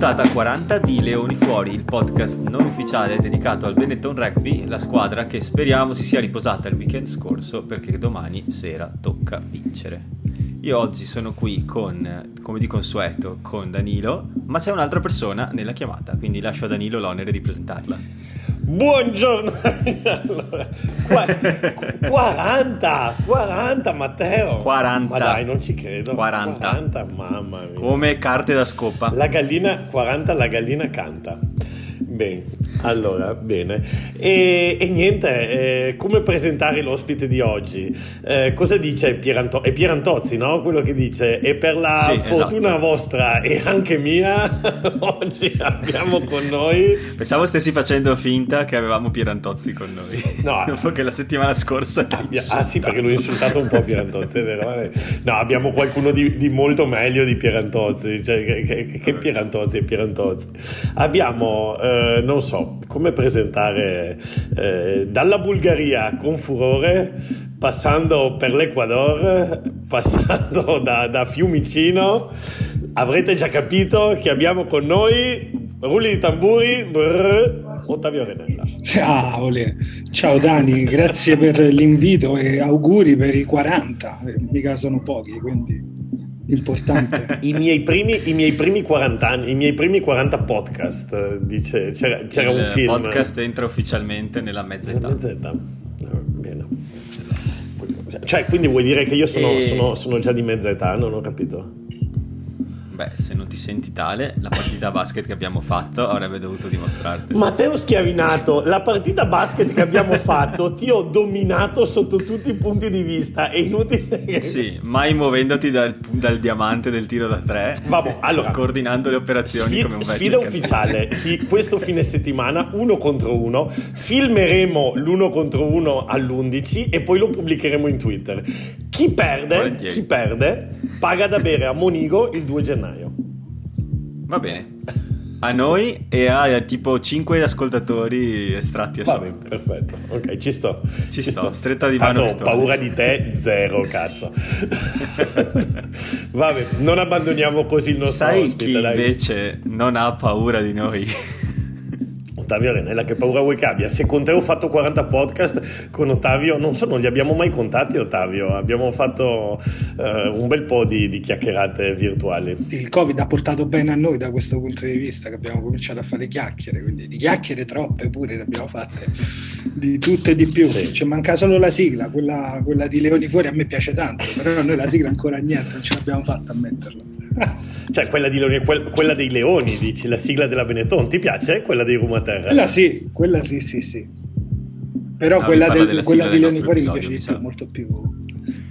Puntata 40 di Leoni Fuori, il podcast non ufficiale dedicato al Benetton Rugby, la squadra che speriamo si sia riposata il weekend scorso perché domani sera tocca vincere. Io oggi sono qui con, come di consueto, con Danilo, ma c'è un'altra persona nella chiamata, quindi lascio a Danilo l'onere di presentarla. Buongiorno, allora, 40, 40 Matteo. 40. Ma dai, non ci credo. 40. 40, mamma mia. Come carte da scopa. La gallina, 40, la gallina canta. Bene, allora, bene. E, e niente, eh, come presentare l'ospite di oggi? Eh, cosa dice Pieranto- è Pierantozzi, no? Quello che dice, e per la Sì, fortuna esatto. vostra e anche mia, oggi abbiamo con noi... Pensavo stessi facendo finta che avevamo Pierantozzi con noi. No. Dopo che la settimana scorsa Abbia- ah sì, perché l'ho insultato un po' Pierantozzi, è vero? Vabbè. No, abbiamo qualcuno di, di molto meglio di Pierantozzi, cioè che, che- che Pierantozzi e Pierantozzi. Abbiamo, eh, non so, come presentare eh, dalla Bulgaria con furore, passando per l'Ecuador, passando da, da Fiumicino, avrete già capito che abbiamo con noi, rulli di tamburi, brrr, Ottavio Renella. Ciao, Le. Ciao Dani, grazie per l'invito e auguri per i 40, Eh, mica sono pochi, quindi importante. I miei, primi, I miei primi 40 anni, i miei primi 40 podcast, eh, dice, c'era, c'era il un film. podcast entra ufficialmente nella mezza età. Mezz'età. Eh, Bene. Cioè, quindi vuoi dire che io sono, E- sono- sono già di mezza età? Non ho capito. Beh, se non ti senti tale, la partita a basket che abbiamo fatto avrebbe dovuto dimostrarti. Matteo Schiavinato, la partita basket che abbiamo fatto ti ho dominato sotto tutti i punti di vista. È inutile. Sì, mai muovendoti dal, dal diamante del tiro da tre, Vabbè, allora, coordinando le operazioni Sfida, come un vecchio sfida ufficiale di questo fine settimana, uno contro uno. Filmeremo l'uno contro uno all'11 e poi lo pubblicheremo in Twitter. Chi perde, chi perde paga da bere a Monigo il 2 gennaio. Va bene. A noi e a tipo 5 ascoltatori estratti a Va bene, perfetto. Ok, ci sto. Ci sto, stretta di mano Tanto paura di te, zero, cazzo. Vabbè, non abbandoniamo così il nostro Sai ospite, chi dai. invece non ha paura di noi? Ottavio Renella, che paura vuoi che abbia? Se con te ho fatto 40 podcast, con Ottavio, non so, non li abbiamo mai contati, Ottavio. Abbiamo fatto eh, un bel po' di, di chiacchierate virtuali. Il Covid ha portato bene a noi da questo punto di vista, che abbiamo cominciato a fare chiacchiere, quindi di chiacchiere troppe pure ne abbiamo fatte, di tutto e di più. Sì. Ci manca solo la sigla, quella, quella di Leoni Fuori a me piace tanto, però noi la sigla ancora niente, non ce l'abbiamo fatta a metterla. Cioè, quella, quel- quella dei Leoni, dici, la sigla della Benetton. Ti piace? Quella dei Rumaterra? Quella sì, quella sì, sì, sì. Però No, quella, del- quella del Leoni Fuori mi piace di mi più, molto più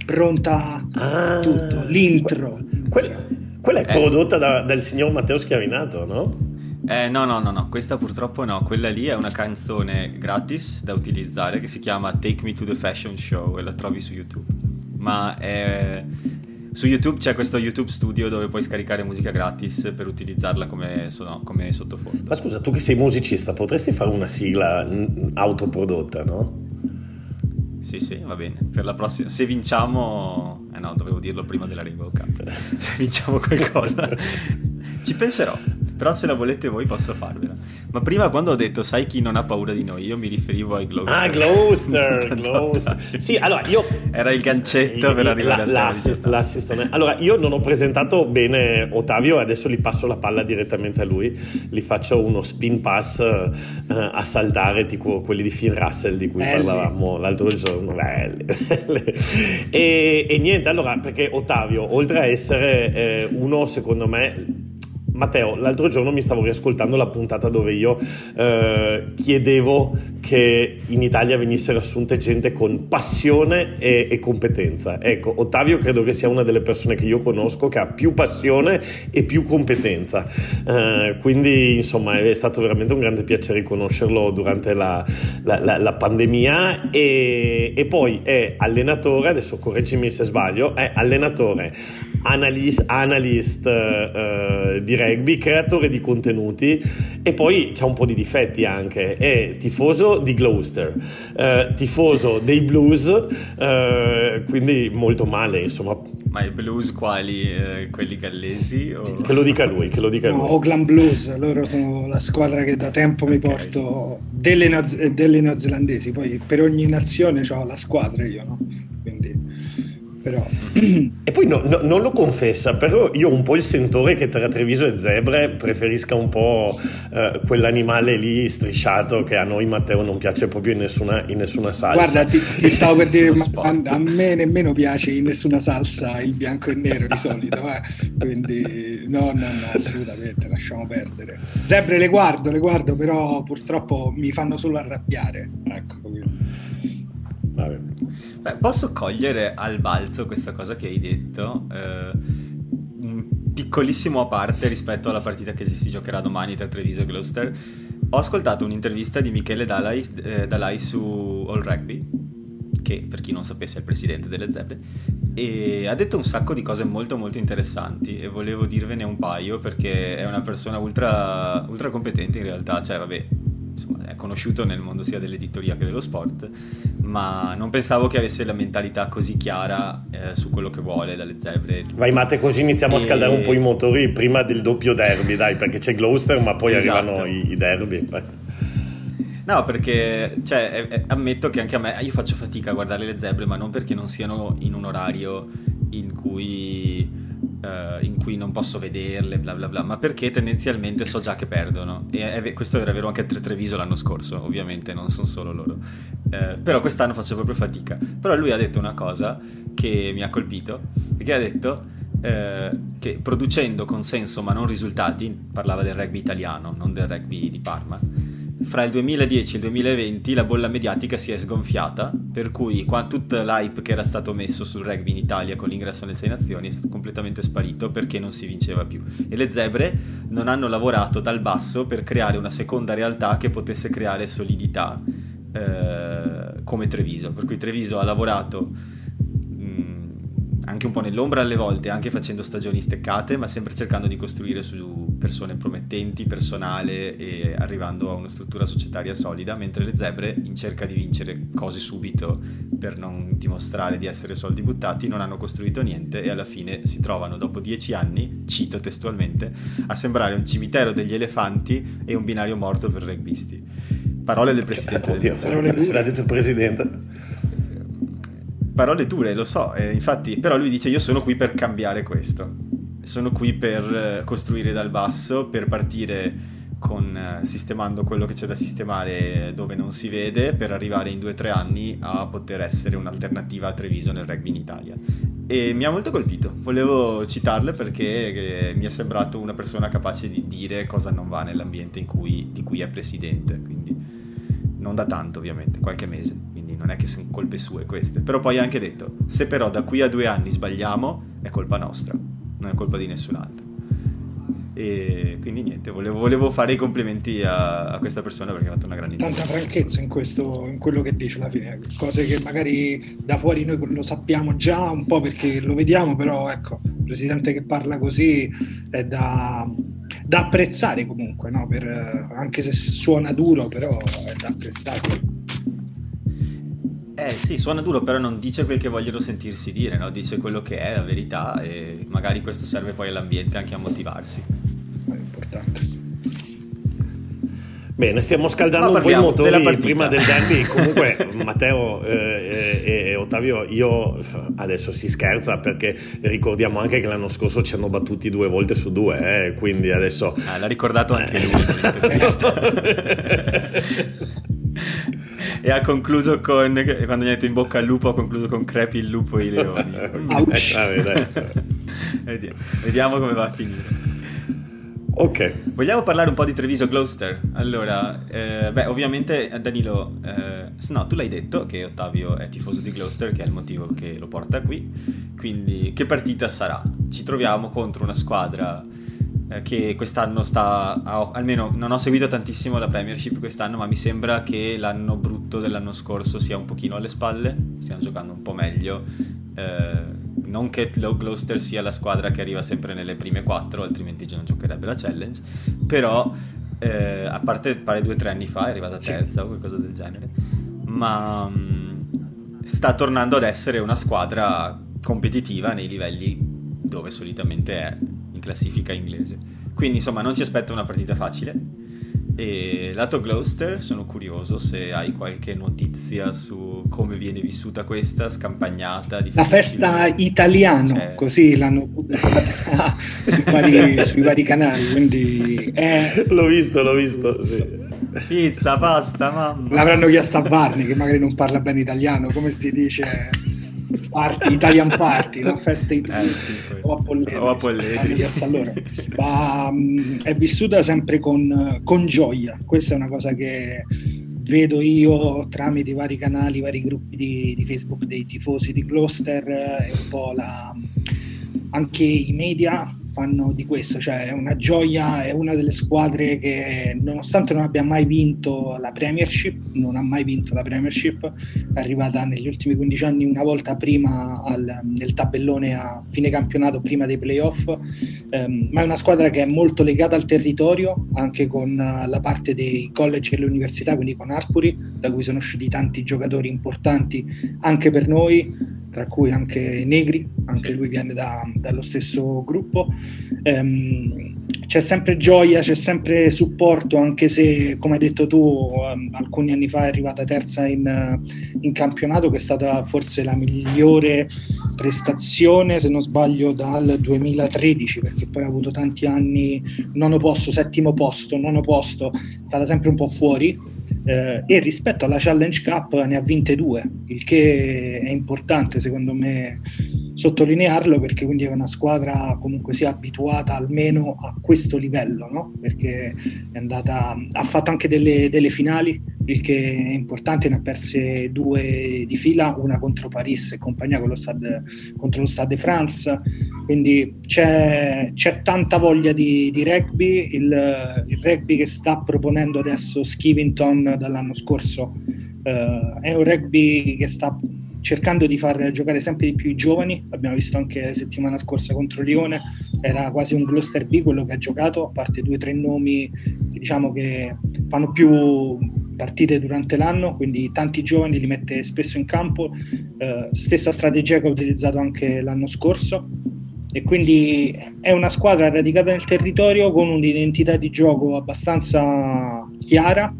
pronta a Ah, tutto, l'intro. que- quella è Eh. prodotta da- dal signor Matteo Schiavinato, no? Eh, no, no, no, no, questa purtroppo no. Quella lì è una canzone gratis da utilizzare che si chiama Take Me to the Fashion Show e la trovi su YouTube. Ma è- su YouTube c'è questo YouTube Studio dove puoi scaricare musica gratis per utilizzarla come, so- come sottofondo. Ma scusa, tu che sei musicista, potresti fare una sigla autoprodotta, no? Sì, sì, va bene. Per la prossima, se vinciamo, eh no, dovevo dirlo prima della Rainbow Cup. Se vinciamo qualcosa, ci penserò. Però se la volete voi posso farvela. Ma prima quando ho detto sai chi non ha paura di noi, io mi riferivo ai Gloucester. Ah, Gloucester, Gloucester. Sì, allora io... Era il gancetto per La- arrivare al l'assist, l'assist Allora, io non ho presentato bene Ottavio, adesso gli passo la palla direttamente a lui, gli faccio uno spin pass eh, a saltare, tipo quelli di Finn Russell di cui Belli. parlavamo l'altro giorno. Belli. e, e niente, allora, perché Ottavio, oltre a essere eh, uno, secondo me, Matteo, l'altro giorno mi stavo riascoltando la puntata dove io eh, chiedevo che in Italia venissero assunte gente con passione e, e competenza. Ecco, Ottavio credo che sia una delle persone che io conosco che ha più passione e più competenza. Eh, quindi, insomma, è stato veramente un grande piacere conoscerlo durante la, la- la- la pandemia e, e poi è allenatore, adesso correggimi se sbaglio, è allenatore analyst, analyst uh, di rugby, creatore di contenuti e poi c'ha un po' di difetti anche. È tifoso di Gloucester, uh, tifoso dei Blues, uh, quindi molto male, insomma. Ma i Blues quali? Eh, quelli gallesi? O... Che lo dica lui, che lo dica no, lui. Oakland Blues, loro sono la squadra che da tempo mi okay. porto delle, delle neozelandesi, poi per ogni nazione ho la squadra io, no? Quindi però... E poi no, no, non lo confessa, però io ho un po' il sentore che tra Treviso e Zebre preferisca un po' eh, quell'animale lì strisciato che a noi Matteo non piace proprio in nessuna, in nessuna salsa. Guarda, ti, ti stavo per dire, a, a, me nemmeno piace in nessuna salsa il bianco e nero di solito, eh. quindi no, no, no, assolutamente, lasciamo perdere. Zebre le guardo, le guardo, però purtroppo mi fanno solo arrabbiare. Ecco, quindi. Beh, posso cogliere al balzo questa cosa che hai detto, eh, piccolissimo a parte rispetto alla partita che si giocherà domani tra Treviso e Gloucester. Ho ascoltato un'intervista di Michele Dalai, eh, Dalai su All Rugby, che per chi non sapesse è il presidente delle Zebre, e ha detto un sacco di cose molto molto interessanti e volevo dirvene un paio perché è una persona ultra, ultra competente in realtà, cioè vabbè, insomma, è conosciuto nel mondo sia dell'editoria che dello sport, ma non pensavo che avesse la mentalità così chiara eh, su quello che vuole dalle zebre. Vai Matte, così iniziamo e... a scaldare un po' i motori prima del doppio derby, dai, perché c'è Gloucester, ma poi esatto. arrivano i, i derby. No, perché cioè, è, ammetto che anche a me io faccio fatica a guardare le zebre, ma non perché non siano in un orario in cui uh, in cui non posso vederle, bla bla bla, ma perché tendenzialmente so già che perdono. E è, questo era vero anche a Treviso l'anno scorso, ovviamente, non sono solo loro. Uh, però quest'anno faccio proprio fatica. Però lui ha detto una cosa che mi ha colpito, che ha detto... Uh, che producendo consenso ma non risultati, parlava del rugby italiano, non del rugby di Parma, fra il 2010 e il 2020 la bolla mediatica si è sgonfiata, per cui qua, tutto l'hype che era stato messo sul rugby in Italia con l'ingresso nelle sei nazioni è stato completamente sparito perché non si vinceva più. E le zebre non hanno lavorato dal basso per creare una seconda realtà che potesse creare solidità eh, come Treviso. Per cui Treviso ha lavorato anche un po' nell'ombra alle volte, anche facendo stagioni steccate, ma sempre cercando di costruire su persone promettenti, personale e arrivando a una struttura societaria solida, mentre le zebre, in cerca di vincere cose subito per non dimostrare di essere soldi buttati, non hanno costruito niente e alla fine si trovano dopo dieci anni, cito testualmente, a sembrare un cimitero degli elefanti e un binario morto per rugbisti. Parole del presidente. Cioè, oddio, del... se l'ha detto il presidente parole dure, lo so, eh, infatti, però lui dice io sono qui per cambiare questo, sono qui per eh, costruire dal basso, per partire con, eh, sistemando quello che c'è da sistemare dove non si vede, per arrivare in due o tre anni a poter essere un'alternativa a Treviso nel rugby in Italia. E mi ha molto colpito, volevo citarle perché eh, mi è sembrato una persona capace di dire cosa non va nell'ambiente in cui, di cui è presidente, quindi non da tanto ovviamente, qualche mese non è che sono colpe sue queste. Però poi ha anche detto, se però da qui a due anni sbagliamo, è colpa nostra, non è colpa di nessun altro. E quindi niente, volevo, volevo fare i complimenti a, a, questa persona perché ha fatto una grande Tanta franchezza in, questo, in quello che dice alla fine, cose che magari da fuori noi lo sappiamo già un po' perché lo vediamo, però ecco, il presidente che parla così è da, da apprezzare comunque, no? per, anche se suona duro, però è da apprezzare. Eh sì, suona duro, però non dice quel che vogliono sentirsi dire, no? dice quello che è, la verità e magari questo serve poi all'ambiente anche a motivarsi. È importante. Bene, stiamo scaldando un po' i motori prima del derby. Comunque, Matteo eh, e, e, Ottavio, io adesso si scherza perché ricordiamo anche che l'anno scorso ci hanno battuti due volte su due, eh, quindi adesso. Ah, l'ha ricordato anche eh, lui. e ha concluso con quando gli ha detto in bocca al lupo ha concluso con crepi il lupo e i leoni Ouch. vediamo come va a finire Ok. Vogliamo parlare un po' di Treviso Gloucester? Allora, eh, beh, ovviamente Danilo, eh, no, tu l'hai detto che Ottavio è tifoso di Gloucester, che è il motivo che lo porta qui. Quindi, che partita sarà? Ci troviamo contro una squadra eh, che quest'anno sta, almeno non ho seguito tantissimo la Premiership quest'anno, ma mi sembra che l'anno brutto dell'anno scorso sia un pochino alle spalle, stiamo giocando un po' meglio. Eh, non che Gloucester sia la squadra che arriva sempre nelle prime quattro, altrimenti non giocherebbe la challenge, però eh, a parte pare due o tre anni fa è arrivata terza o qualcosa del genere, ma mh, mm, sta tornando ad essere una squadra competitiva nei livelli dove solitamente è in classifica inglese. Quindi insomma non ci aspetta una partita facile e lato Gloucester sono curioso se hai qualche notizia su come viene vissuta questa scampagnata. La festa italiana, cioè... così l'hanno pubblicata sui, vari, sui vari canali. Quindi è... L'ho visto, l'ho visto. Sì. Pizza, pasta, mamma. L'avranno chiesto a Barney che magari non parla bene italiano, come si dice? Party, Italian Party, no? italiane eh, sì, o a Polledri, o a Polledri. Allora, ma um, è vissuta sempre con, con, gioia. Questa è una cosa che vedo io tramite i vari canali, i vari gruppi di, di Facebook dei tifosi di Gloucester e un po' la, anche i media fanno di questo, cioè è una gioia, è una delle squadre che nonostante non abbia mai vinto la Premiership, non ha mai vinto la Premiership, è arrivata negli ultimi 15 anni una volta prima al, nel tabellone a fine campionato, prima dei playoff, ehm, ma è una squadra che è molto legata al territorio, anche con la parte dei college e le università, quindi con Arpuri, da cui sono usciti tanti giocatori importanti anche per noi tra cui anche Negri, anche lui viene da, dallo stesso gruppo. Um, c'è sempre gioia, c'è sempre supporto, anche se, come hai detto tu, um, alcuni anni fa è arrivata terza in, in, campionato, che è stata forse la migliore prestazione, se non sbaglio, dal 2013, perché poi ha avuto tanti anni nono posto, settimo posto, nono posto, è stata sempre un po' fuori eh, e rispetto alla Challenge Cup ne ha vinte due, il che è importante secondo me sottolinearlo perché quindi è una squadra comunque sia abituata almeno a questo livello, no? perché andata, ha fatto anche delle, delle, finali, il che è importante, ne ha perse due di fila, una contro Paris e compagnia con lo Stade, contro lo Stade France, quindi c'è, c'è tanta voglia di, di rugby, il, il, rugby che sta proponendo adesso Skivington dall'anno scorso eh, è un rugby che sta cercando di far giocare sempre di più i giovani, l'abbiamo visto anche la settimana scorsa contro Lione, era quasi un Gloucester B quello che ha giocato, a parte due o tre nomi diciamo che fanno più partite durante l'anno, quindi tanti giovani li mette spesso in campo, eh, stessa strategia che ha utilizzato anche l'anno scorso. E quindi è una squadra radicata nel territorio con un'identità di gioco abbastanza chiara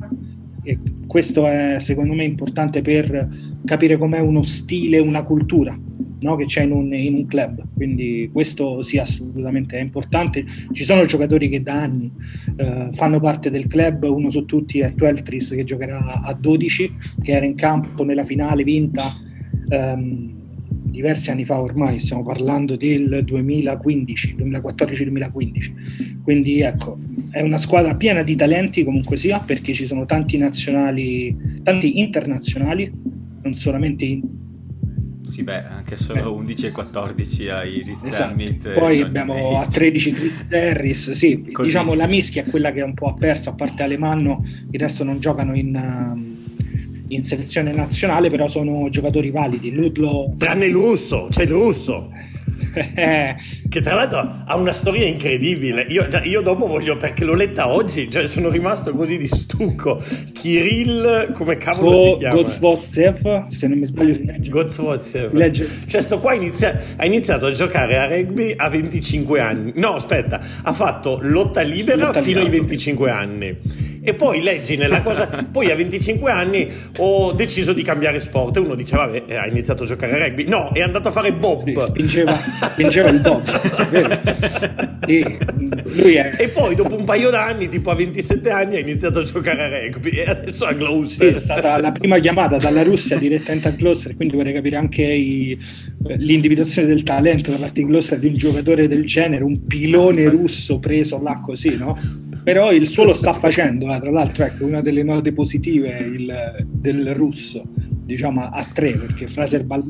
e questo è secondo me importante per capire com'è uno stile, una cultura no? che c'è in un, in un, club. Quindi questo sì, assolutamente è importante. Ci sono giocatori che da anni eh, fanno parte del club, uno su tutti è Tweltris che giocherà a 12, che era in campo nella finale vinta. Ehm, diversi anni fa ormai, stiamo parlando del 2015, 2014-2015. Quindi ecco, è una squadra piena di talenti comunque sia, perché ci sono tanti nazionali, tanti internazionali, non solamente in... Sì, beh, anche solo beh. 11 e 14 ai Rizzermit. Esatto. Poi abbiamo a 13 Chris Harris, sì, Così. diciamo la mischia è quella che è un po' ha perso, a parte Alemanno, il resto non giocano in... Um, in selezione nazionale, però sono giocatori validi. Ludlo... Tranne il russo, c'è il russo. che tra l'altro ha una storia incredibile. Io, io, dopo voglio, perché l'ho letta oggi, cioè sono rimasto così di stucco. Kirill, come cavolo Go, si chiama? Godzvotsev, se non mi sbaglio si legge. Godzvotsev. Legge. Cioè sto qua inizia, ha iniziato a giocare a rugby a 25 anni. No, aspetta, ha fatto lotta libera lotta fino ai 25 anni e poi leggi nella cosa, poi a 25 anni ho deciso di cambiare sport. E uno dice vabbè ha iniziato a giocare a rugby, no è andato a fare bob, sì, spingeva, spingeva il bob, e, è, e poi dopo un paio d'anni, tipo a 27 anni, ha iniziato a giocare a rugby. E adesso a Gloucester. Sì, è stata la prima chiamata dalla Russia direttamente a Gloucester, quindi vorrei capire anche i, l'individuazione del talento da parte di Gloucester di un giocatore del genere, un pilone russo preso là così, no? Però il suo lo sta facendo, eh, tra l'altro ecco, una delle note positive il, del russo, diciamo a tre, perché Fraser Bal...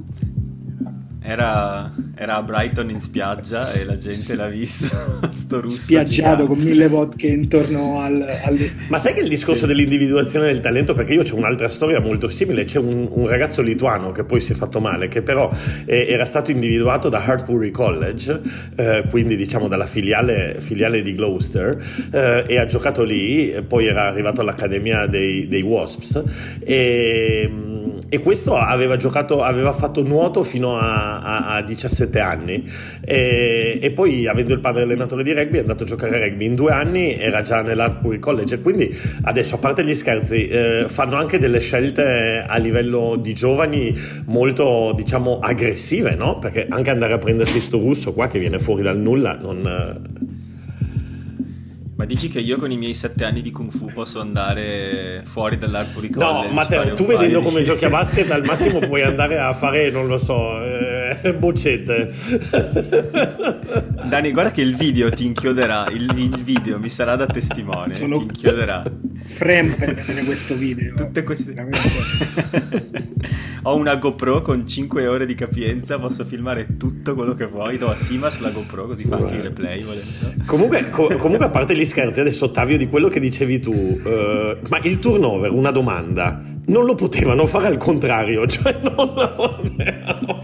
Era, era, a Brighton in spiaggia e la gente l'ha visto. Sto russo spiaggiato con mille vodka intorno al, al, Ma sai che il discorso sì. dell'individuazione del talento? Perché io c'ho un'altra storia molto simile. C'è un, un ragazzo lituano che poi si è fatto male, che però eh, era stato individuato da Hartbury College, eh, quindi diciamo dalla filiale, filiale di Gloucester, eh, e ha giocato lì. Poi era arrivato all'accademia dei, dei Wasps. E, e questo aveva giocato, aveva fatto nuoto fino a, a, a 17 anni. E, e, poi avendo il padre allenatore di rugby è andato a giocare a rugby. In due anni, era già nell'Artbury College. Quindi adesso a parte gli scherzi eh, fanno anche delle scelte a livello di giovani molto diciamo aggressive, no? Perché anche andare a prendersi sto russo qua che viene fuori dal nulla non ma dici che io con i miei sette anni di Kung Fu posso andare fuori dall'Artbury College? No, Matteo, tu vedendo come giochi a basket al massimo puoi andare a fare, non lo so, eh, boccette. Dani, guarda che il video ti inchioderà, il, il video mi sarà da testimone, Sono ti inchioderà. Frame per vedere questo video. Tutte queste... Ho una GoPro con 5 ore di capienza, posso filmare tutto quello che vuoi, do a Simas la GoPro così fa anche i replay. Comunque, co- comunque, a parte gli scherzi, adesso Ottavio di quello che dicevi tu, uh, ma il turnover, una domanda, non lo potevano fare al contrario, cioè non, potevano,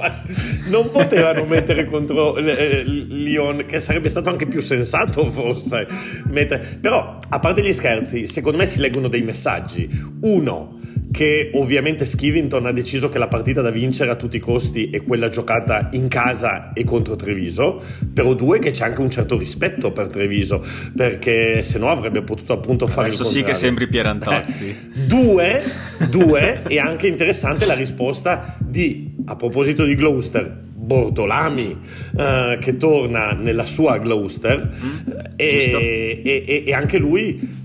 non potevano mettere contro eh, Lyon, che sarebbe stato anche più sensato forse. Mettere. Però, a parte gli scherzi, secondo me si leggono dei messaggi. Uno, che ovviamente Skivington ha deciso che la partita da vincere a tutti i costi è quella giocata in casa e contro Treviso, però due che c'è anche un certo rispetto per Treviso, perché se no avrebbe potuto appunto fare Adesso il sì che sembri Pierantozzi. Eh, due, due, e anche interessante la risposta di, a proposito di Gloucester, Bortolami eh, che torna nella sua Gloucester mm, e, e, e, anche lui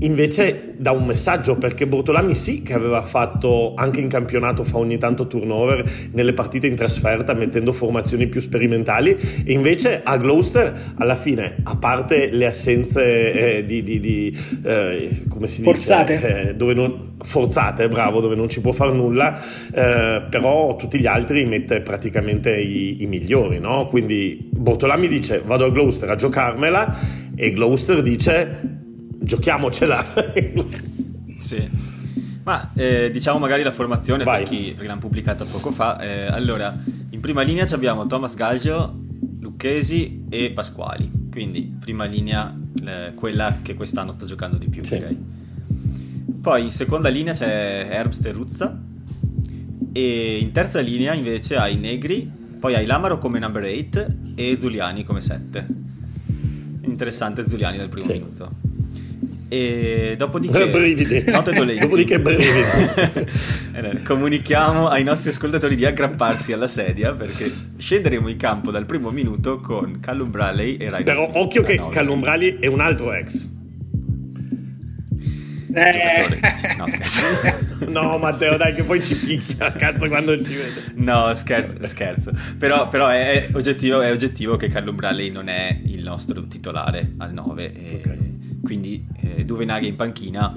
invece dà un messaggio perché Bortolami sì che aveva fatto anche in campionato fa ogni tanto turnover nelle partite in trasferta mettendo formazioni più sperimentali e invece a Gloucester alla fine a parte le assenze eh, di, di, di eh, come si forzate. dice eh, dove non, forzate bravo dove non ci può fare nulla eh, però tutti gli altri mette praticamente i, i migliori no? quindi Bortolami dice vado a Gloucester a giocarmela e Gloucester dice giochiamocela. sì. Ma eh, diciamo magari la formazione per chi, perché l'hanno pubblicata poco fa. Eh, allora, in prima linea abbiamo Thomas Gaggio, Lucchesi e Pasquali. Quindi, prima linea, eh, quella che quest'anno sta giocando di più. Sì. Okay. Poi in seconda linea c'è Herbst e Ruzza. E in terza linea invece hai Negri, poi hai Lamaro come number 8 e Zuliani come 7. Interessante Zuliani dal primo sì. minuto. E dopodiché, brividi. dopodiché brividi. Comunichiamo ai nostri ascoltatori di aggrapparsi alla sedia perché scenderemo in campo dal primo minuto con Callum Bradley e Ryan. Però occhio che Callum Bradley è un altro ex. Eh. No, scherzo. no, Matteo, dai, che poi ci picchia. Cazzo, quando ci vede. No, scherzo. scherzo. Però, però è, oggettivo, è, oggettivo, che Callum Bradley non è il nostro titolare al 9. E... Okay quindi eh, Duvenaghi in panchina,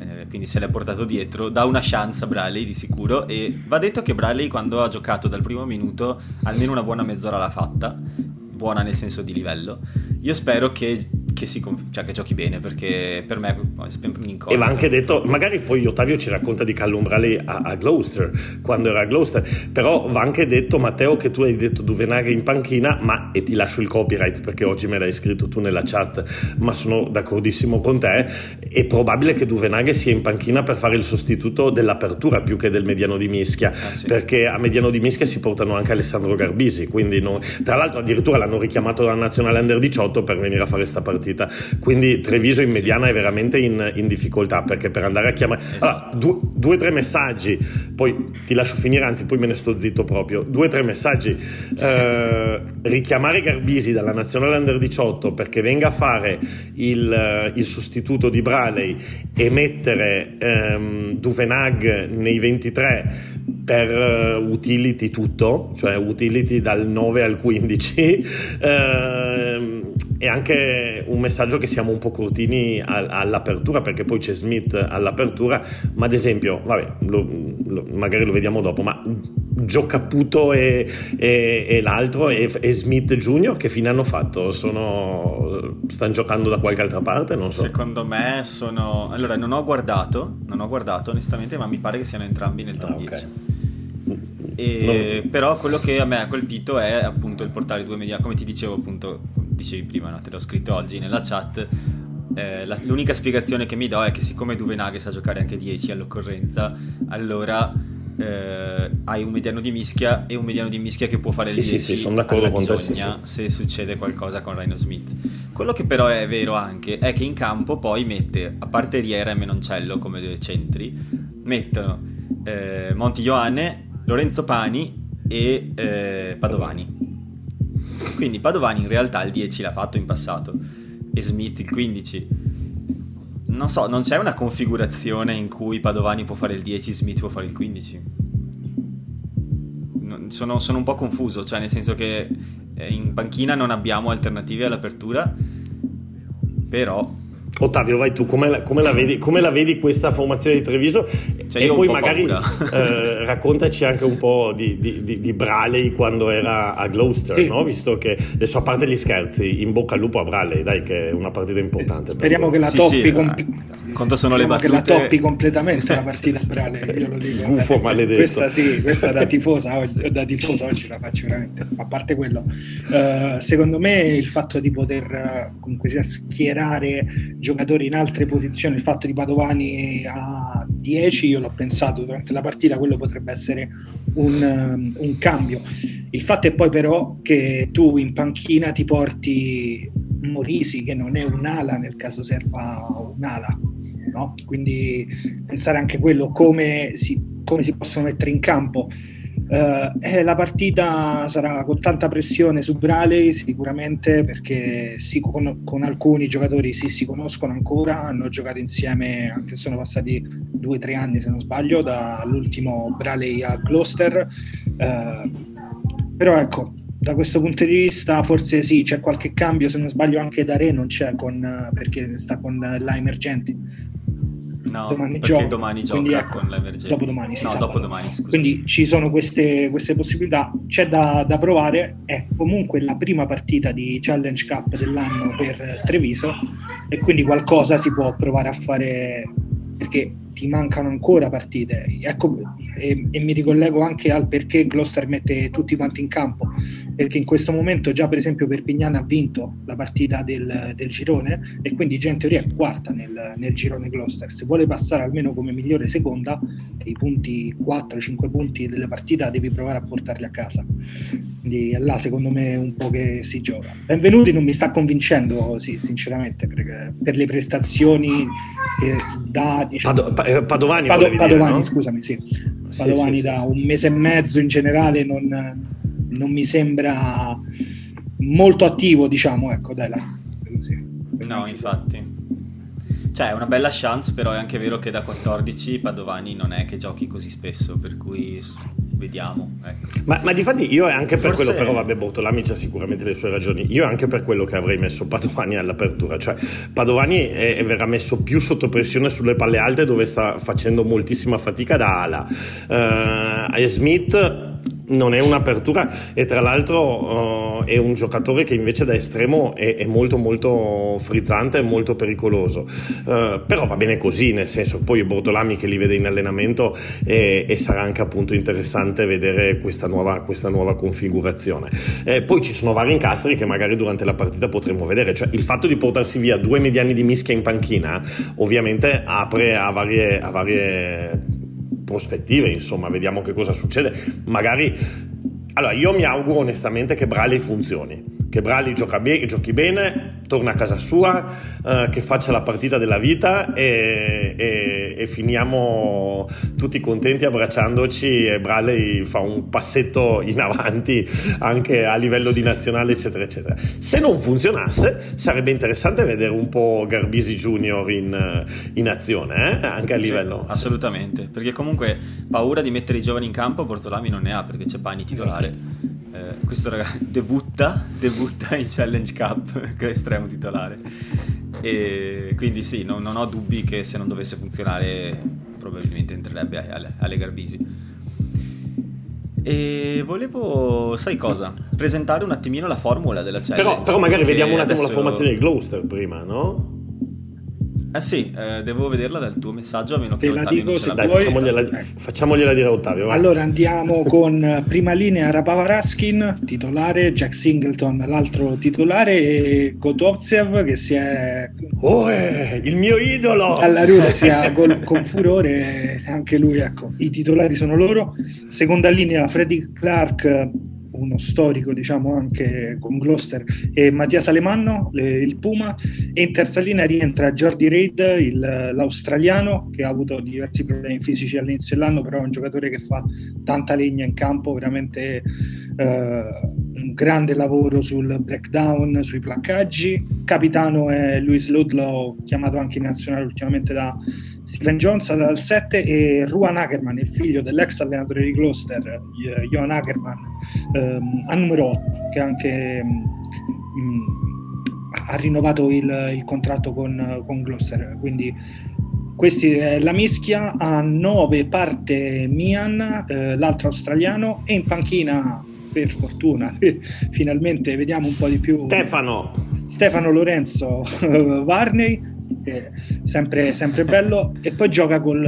eh, quindi se l'è portato dietro, dà una chance a Bradley di sicuro e va detto che Bradley quando ha giocato dal primo minuto almeno una buona mezz'ora l'ha fatta, buona nel senso di livello. Io spero che che, si, cioè, che giochi bene perché per me è sempre un'incognita. E va anche detto, magari poi Ottavio ci racconta di Callum Bradley a, a, Gloucester, quando era a Gloucester, però va anche detto Matteo che tu hai detto Duvenaghi in panchina, ma e ti lascio il copyright perché oggi me l'hai scritto tu nella chat, ma sono d'accordissimo con te, è probabile che Duvenaghi sia in panchina per fare il sostituto dell'apertura più che del mediano di mischia, ah, sì. perché a mediano di mischia si portano anche Alessandro Garbisi, quindi non... tra l'altro addirittura l'hanno richiamato dalla nazionale under 18 per venire a fare questa partita partita. Quindi Treviso in mediana è veramente in, in difficoltà perché per andare a chiamare... Esatto. Allora, due o tre messaggi, poi ti lascio finire, anzi poi me ne sto zitto proprio. Due o tre messaggi. Eh, richiamare Garbisi dalla nazionale under 18 perché venga a fare il, il sostituto di Braley e mettere ehm, Duvenag nei 23 per uh, utility tutto, cioè utility dal 9 al 15. Uh, è anche un messaggio che siamo un po' cortini all'apertura perché poi c'è Smith all'apertura ma ad esempio vabbè lo, lo, magari lo vediamo dopo ma Gio Caputo e, e, e l'altro e, e, Smith Junior che fine hanno fatto? Sono, stanno giocando da qualche altra parte? Non so. Secondo me sono allora non ho guardato non ho guardato onestamente ma mi pare che siano entrambi nel top ah, okay. 10 e, no. Però quello che a me ha colpito è appunto il portare due media, come ti dicevo appunto, dicevi prima, no? te l'ho scritto oggi nella chat. Eh, la, l'unica spiegazione che mi do è che siccome Duvenaghe sa giocare anche 10 all'occorrenza, allora eh, hai un mediano di mischia e un mediano di mischia che può fare sì, il 10 sì, sì, sono d'accordo con te sì, sì. se succede qualcosa con Rhino Smith quello che però è vero anche è che in campo poi mette a parte Riera e Menoncello come due centri mettono eh, Monti Ioanne Lorenzo Pani e eh, Padovani. Quindi Padovani in realtà il 10 l'ha fatto in passato e Smith il 15. Non so, non c'è una configurazione in cui Padovani può fare il 10, Smith può fare il 15. Sono, sono un po' confuso, cioè nel senso che eh, in panchina non abbiamo alternative all'apertura, però Ottavio, vai tu, come la, come la, vedi, come la vedi, questa formazione di Treviso? Cioè, e poi magari eh, raccontaci anche un po' di, di, di, di Braley quando era a Gloucester, sì. no? visto che adesso a parte gli scherzi, in bocca al lupo a Braley, dai che è una partita importante. Speriamo che la sì, toppi, sì, com- quanto sono le battute... che la toppi completamente la partita a Braley, io lo dico. Gufo maledetto. Questa sì, questa da tifosa, oggi, da tifosa oggi la faccio veramente, a parte quello. Uh, secondo me il fatto di poter comunque sia schierare giocatori in altre posizioni, il fatto di Padovani a 10, io l'ho pensato durante la partita, quello potrebbe essere un, um, un cambio. Il fatto è poi però che tu in panchina ti porti Morisi, che non è un'ala nel caso serva un'ala. No? Quindi pensare anche quello, come si, come si possono mettere in campo Uh, eh, la partita sarà con tanta pressione su Braley sicuramente perché sì, con, con, alcuni giocatori sì, si conoscono ancora, hanno giocato insieme anche sono passati due o tre anni se non sbaglio dall'ultimo Braley a Gloucester. Uh, però ecco, da questo punto di vista forse sì, c'è qualche cambio, se non sbaglio anche da Re non c'è con, perché sta con la Emergenti No, domani perché gioca, domani gioca ecco, con l'emergenza. Dopodomani, sì, no, dopodomani, scusa. Quindi ci sono queste, queste possibilità. C'è da, da, provare. È comunque la prima partita di Challenge Cup dell'anno per Treviso e quindi qualcosa si può provare a fare perché ti mancano ancora partite. Ecco, e, e, mi ricollego anche al perché Gloucester mette tutti quanti in campo, perché in questo momento già per esempio Perpignano ha vinto la partita del, del girone e quindi già in teoria è quarta nel, nel, girone Gloucester. Se vuole passare almeno come migliore seconda, i punti 4-5 punti delle partite devi provare a portarli a casa. Quindi è là secondo me un po' che si gioca. Benvenuti non mi sta convincendo, sì, sinceramente, perché per le prestazioni che dà... Diciamo, Pado, eh, Padovani, Pado, Padovani dire, no? scusami, sì. Padovani sì, da sì, un mese e mezzo in generale non, non, mi sembra molto attivo, diciamo, ecco, dai là. No, infatti. Cioè, è una bella chance, però è anche vero che da 14 Padovani non è che giochi così spesso, per cui vediamo. Ecco. Ma, ma di fatti io è anche per Forse... quello, però vabbè, Bortolami ha sicuramente le sue ragioni, io è anche per quello che avrei messo Padovani all'apertura, cioè Padovani è, è verrà messo più sotto pressione sulle palle alte dove sta facendo moltissima fatica da ala. Uh, Smith non è un'apertura e tra l'altro uh, è un giocatore che invece da estremo è, è molto molto frizzante e molto pericoloso uh, però va bene così nel senso poi Bordolami che li vede in allenamento e, e sarà anche appunto interessante vedere questa nuova, questa nuova configurazione eh, poi ci sono vari incastri che magari durante la partita potremo vedere cioè il fatto di portarsi via due mediani di mischia in panchina ovviamente apre a varie, a varie prospettive, insomma, vediamo che cosa succede. Magari allora, io mi auguro onestamente che Brali funzioni, che Brali giochi bene, torna a casa sua, eh, che faccia la partita della vita e, e, e, finiamo tutti contenti abbracciandoci e Braley fa un passetto in avanti anche a livello sì. di nazionale eccetera eccetera. Se non funzionasse sarebbe interessante vedere un po' Garbisi Junior in, in azione, eh? anche a livello... Sì, assolutamente, perché comunque paura di mettere i giovani in campo Bortolami non ne ha perché c'è Pani titolare. Eh, questo ragazzo debutta, debutta in Challenge Cup, che è estremo titolare. E quindi sì, non, non, ho dubbi che se non dovesse funzionare probabilmente entrerebbe alle, alle Garbisi. E volevo, sai cosa? Presentare un attimino la formula della challenge. Però, però magari vediamo un attimo adesso... la formazione di Gloucester prima, no? Eh sì, eh, devo vederla dal tuo messaggio a meno che Te la dico se Dai, facciamogliela, ecco. facciamogliela, dire a Ottavio. Va. Allora andiamo con prima linea Rapava Raskin, titolare, Jack Singleton, l'altro titolare, e Gotovzev che si è... Oh, eh, il mio idolo! Alla Russia con, con furore, anche lui, ecco, i titolari sono loro. Seconda linea Freddy Clark uno storico diciamo anche con Gloucester e Mattias Alemanno le, il Puma. E in terza linea rientra Jordi Reid l'australiano che ha avuto diversi problemi fisici all'inizio dell'anno però è un giocatore che fa tanta legna in campo veramente eh, un grande lavoro sul breakdown sui placcaggi capitano è Luis Ludlow chiamato anche in nazionale ultimamente da Steven Jones dal 7 e Ruan Ackerman, il figlio dell'ex allenatore di Gloucester, Johan Ackerman, ehm, a numero 8, che anche mh, mm, ha rinnovato il, il contratto con, con, Gloucester. Quindi questa è la mischia, a 9 parte Mian, eh, l'altro australiano, e in panchina, per fortuna, finalmente vediamo un po' di più... Stefano! Stefano Lorenzo Varney sempre, sempre, bello. E poi gioca con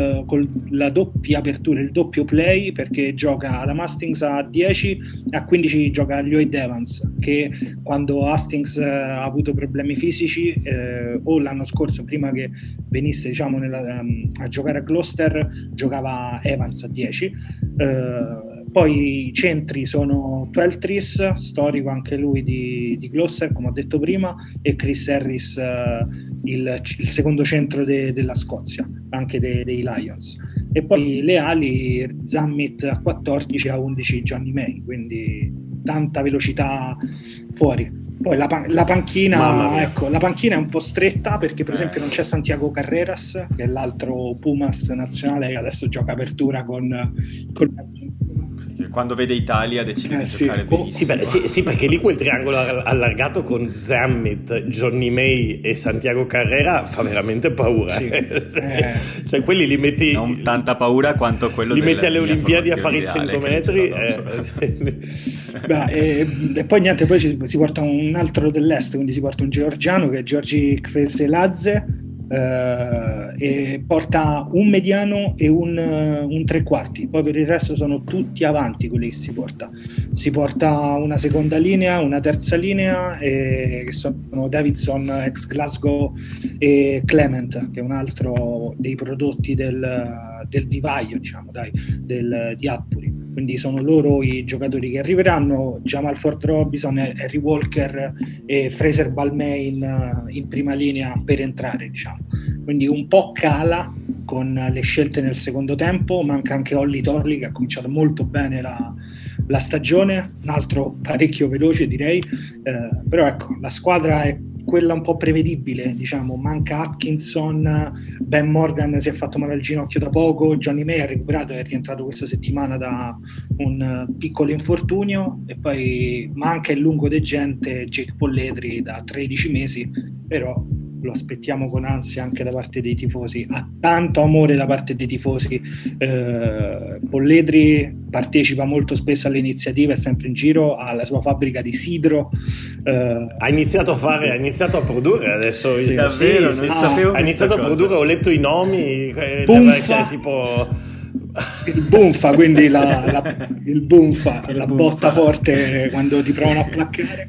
la doppia apertura, il doppio play, perché gioca alla Hastings a 10 e a 15 gioca Lloyd Evans, che quando Hastings eh, ha avuto problemi fisici, eh, o l'anno scorso, prima che venisse diciamo, nella, um, a giocare a Gloucester, giocava Evans a 10. Eh, poi i centri sono Tweltris, storico anche lui di, di Gloucester, come ho detto prima, e Chris Harris, uh, il, il, secondo centro de, della Scozia, anche de, dei Lions. E poi le ali, Zammit a 14 a 11 Johnny May, quindi tanta velocità fuori. Poi la, pan- la, panchina, ecco, la panchina è un po' stretta perché per esempio non c'è Santiago Carreras, che è l'altro Pumas nazionale che adesso gioca apertura con, con quando vede Italia decide eh, di sì. giocare benissimo. Sì, beh, sì, sì, perché lì quel triangolo allargato con Zammit, Johnny May e Santiago Carrera fa veramente paura. Sì. eh. cioè, quelli li metti... Non tanta paura quanto quello Li metti alle Olimpiadi a fare i 100 metri. Eh. Beh, e, e, poi niente, poi si, si, porta un altro dell'est, quindi si porta un georgiano che è Giorgi Kveseladze eh, e porta un mediano e un, un, tre quarti, poi per il resto sono tutti avanti quelli che si porta. Si porta una seconda linea, una terza linea, e, che sono Davidson, ex Glasgow e Clement, che è un altro dei prodotti del, del vivaio, diciamo, dai, del, di Atpuri quindi sono loro i giocatori che arriveranno, Jamal Ford Robinson, Harry Walker e Fraser Balmain eh, in prima linea per entrare, diciamo. Quindi un po' cala con le scelte nel secondo tempo, manca anche Olli Torli che ha cominciato molto bene la, la stagione, un altro parecchio veloce direi, eh, però ecco, la squadra è quella un po' prevedibile, diciamo, manca Atkinson, Ben Morgan si è fatto male al ginocchio da poco, Johnny May ha recuperato e è rientrato questa settimana da un piccolo infortunio. E poi manca il lungo degente Jake Polledri da 13 mesi, però lo aspettiamo con ansia anche da parte dei tifosi, ha tanto amore da parte dei tifosi. Eh, Polledri partecipa molto spesso alle iniziative, è sempre in giro, ha la sua fabbrica di sidro. Eh, ha iniziato a fare, ha iniziato a produrre adesso. Sì, davvero, sì, non sapevo ha iniziato a produrre, ho letto i nomi, eh, Bunfa, tipo... Il bunfa, quindi la, la, il bunfa, il la botta forte quando ti provano a placcare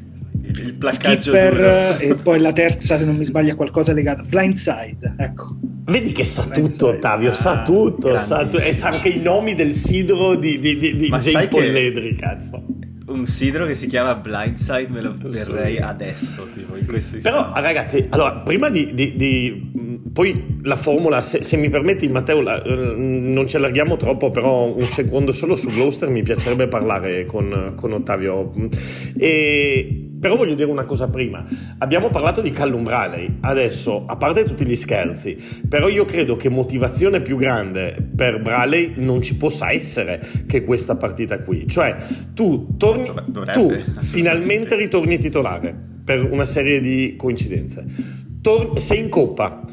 il placcaggio Skipper, e poi la terza se non mi sbaglio è qualcosa legato. Blindside ecco. Vedi che sa Blindside. tutto Ottavio sa ah, tutto sa tu- e sa anche i nomi del sidro di, di, di, di Jay Polledri cazzo. un sidro che si chiama Blindside me lo berrei adesso tipo, però ragazzi allora prima di, di poi la formula se, se mi permetti Matteo la, non ci allarghiamo troppo però un secondo solo su Gloucester mi piacerebbe parlare con, con Ottavio. E Però voglio dire una cosa prima. Abbiamo parlato di Callum Bradley. Adesso, a parte tutti gli scherzi, però io credo che motivazione più grande per Bradley non ci possa essere che questa partita qui. Cioè, tu torni, Dovrebbe, tu finalmente ritorni titolare per una serie di coincidenze. Tor- sei in coppa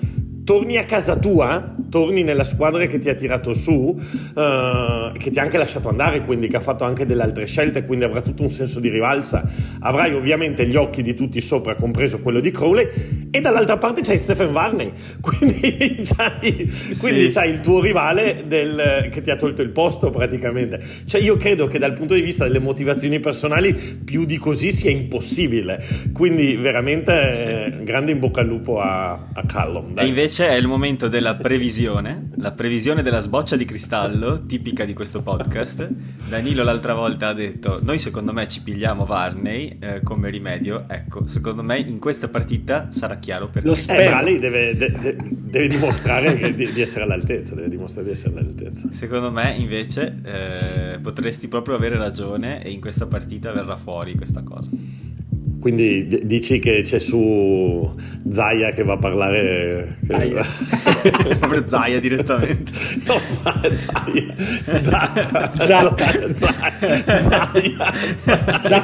torni a casa tua, torni nella squadra che ti ha tirato su, uh, che ti ha anche lasciato andare, quindi che ha fatto anche delle altre scelte, quindi avrà tutto un senso di rivalsa. Avrai ovviamente gli occhi di tutti sopra, compreso quello di Crowley, e dall'altra parte c'hai Stephen Varney, quindi c'hai, quindi sì. c'hai il tuo rivale del, che ti ha tolto il posto praticamente. Cioè io credo che dal punto di vista delle motivazioni personali più di così sia impossibile, quindi veramente sì. eh, grande in bocca al lupo a, a Callum. Dai. E invece invece è il momento della previsione, la previsione della sboccia di cristallo, tipica di questo podcast. Danilo l'altra volta ha detto, noi secondo me ci pigliamo Varney eh, come rimedio, ecco, secondo me in questa partita sarà chiaro perché. Lo spero. Eh, deve, de, deve, dimostrare di, di, essere all'altezza, deve dimostrare di essere all'altezza. Secondo me invece eh, potresti proprio avere ragione e in questa partita verrà fuori questa cosa. Quindi d- dici che c'è su Zaya che va a parlare. Zaya. Proprio Zaya direttamente. No, Zaya. Zaya. Zatta. Zaya. Zaya.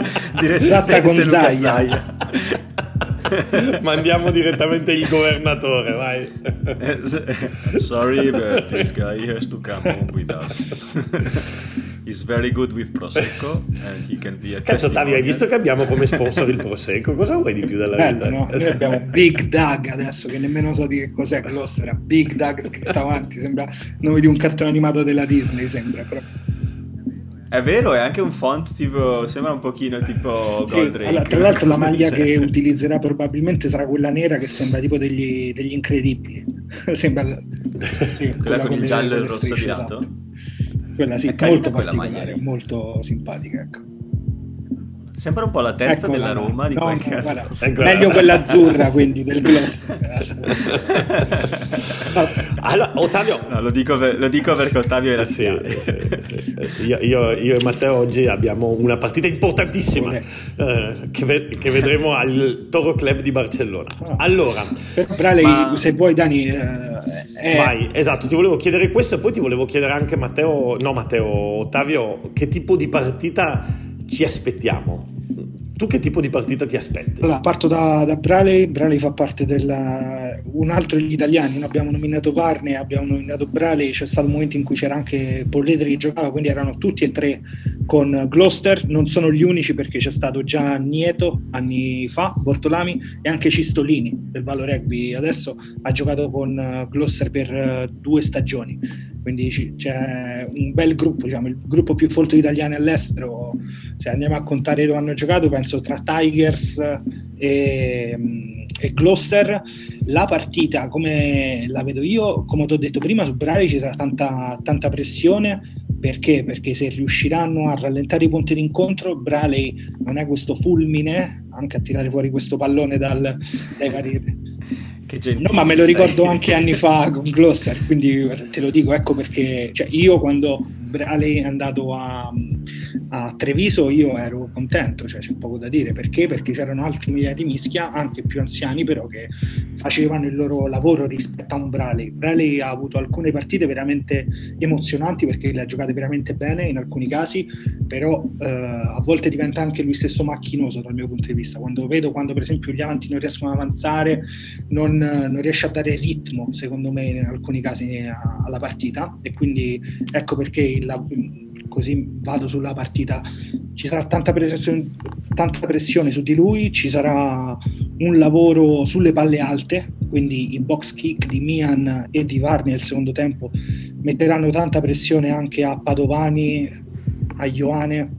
Zatta con Zaya. Mandiamo direttamente il governatore, vai. Sorry, but this guy has to come home with us. He's very good with Prosecco and he can be a Cazzo Tavio, hai visto che abbiamo come sponsor il Prosecco? Cosa vuoi di più dalla Bello, vita? No? Noi abbiamo Big Doug adesso, che nemmeno so di che cos'è Gloster, Big Doug scritto avanti, sembra il nome di un cartone animato della Disney, sembra però. È vero, è anche un font tipo, sembra un pochino tipo Goldrake. Allora, tra l'altro la maglia che utilizzerà probabilmente sarà quella nera che sembra tipo degli, degli incredibili. sembra sì, quella, quella, con il giallo e il rosso abbinato? Esatto. Quella sì, molto particolare, molto simpatica, ecco. Sembra un po' la terza ecco della Roma di no, qualche no, anno. Meglio quella azzurra, quindi del Gloucester. allora, Ottavio... No, lo, dico per, lo, dico perché Ottavio era sì, sì, sì. Io, io, io, e Matteo oggi abbiamo una partita importantissima eh, che, ve, che, vedremo al Toro Club di Barcellona. Ah. Allora... Però, ma... se vuoi Dani... Eh, eh... Vai, esatto, ti volevo chiedere questo e poi ti volevo chiedere anche Matteo, no Matteo, Ottavio, che tipo di partita ci aspettiamo? Tu che tipo di partita ti aspetti? Allora, parto da, da Braley. Braley fa parte del un altro degli italiani. Noi abbiamo nominato Varne, abbiamo nominato Braley. C'è stato un momento in cui c'era anche Polletri che giocava, quindi erano tutti e tre con Gloucester. Non sono gli unici perché c'è stato già Nieto anni fa, Bortolami e anche Cistolini del Valo Rugby. Adesso ha giocato con Gloucester per eh, due stagioni. Quindi c'è un bel gruppo, diciamo, il gruppo più folto di italiani all'estero. Se andiamo a contare dove hanno giocato, penso tra Tigers e, e Gloucester la partita come la vedo io come ti ho detto prima su Bravi ci sarà tanta, tanta pressione perché? Perché se riusciranno a rallentare i punti d'incontro, Braley non è questo fulmine anche a tirare fuori questo pallone dal, dai vari. No, ma me lo ricordo sei. anche anni fa con Gloucester, quindi te lo dico, ecco perché cioè, io quando Braley è andato a, a, Treviso io ero contento, cioè c'è poco da dire, perché? Perché c'erano altri migliaia di mischia, anche più anziani però, che facevano il loro lavoro rispetto a un Braley. Braley ha avuto alcune partite veramente emozionanti perché le ha giocate veramente bene in alcuni casi, però eh, a volte diventa anche lui stesso macchinoso dal mio punto di vista. Quando vedo quando per esempio gli avanti non riescono ad avanzare, non, non riesce a dare ritmo, secondo me, in alcuni casi alla partita e quindi ecco perché la, così vado sulla partita, ci sarà tanta pressione, tanta pressione su di lui, ci sarà un lavoro sulle palle alte, quindi i box kick di Mian e di Varni nel secondo tempo metteranno tanta pressione anche a Padovani, a Ioane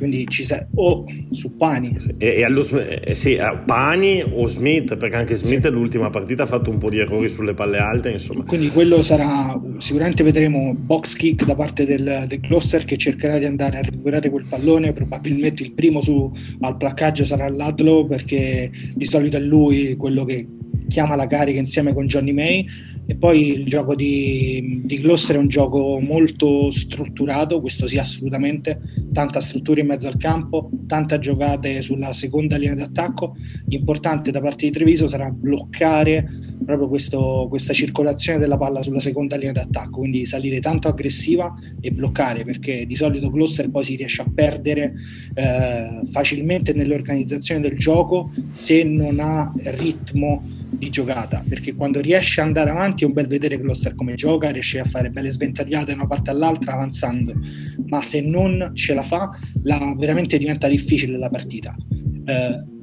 quindi ci sei o su Pani. E, e allo, eh, sì, Pani o Smith perché anche Smith sì. l'ultima partita ha fatto un po' di errori sulle palle alte insomma. Quindi quello sarà sicuramente vedremo box kick da parte del, del Gloucester che cercherà di andare a recuperare quel pallone probabilmente il primo su, al placcaggio sarà l'Adlo perché di solito è lui quello che chiama la carica insieme con Johnny May e poi il gioco di, di, Gloucester è un gioco molto strutturato, questo sì assolutamente, tanta struttura in mezzo al campo, tante giocate sulla seconda linea d'attacco. L'importante da parte di Treviso sarà bloccare proprio questo, questa circolazione della palla sulla seconda linea d'attacco, quindi salire tanto aggressiva e bloccare, perché di solito Gloucester poi si riesce a perdere eh, facilmente nell'organizzazione del gioco se non ha ritmo di giocata, perché quando riesce ad andare avanti è un bel vedere Gloucester come gioca, riesce a fare belle sventagliate da una parte all'altra avanzando, ma se non ce la fa, la, veramente diventa difficile la partita. Eh,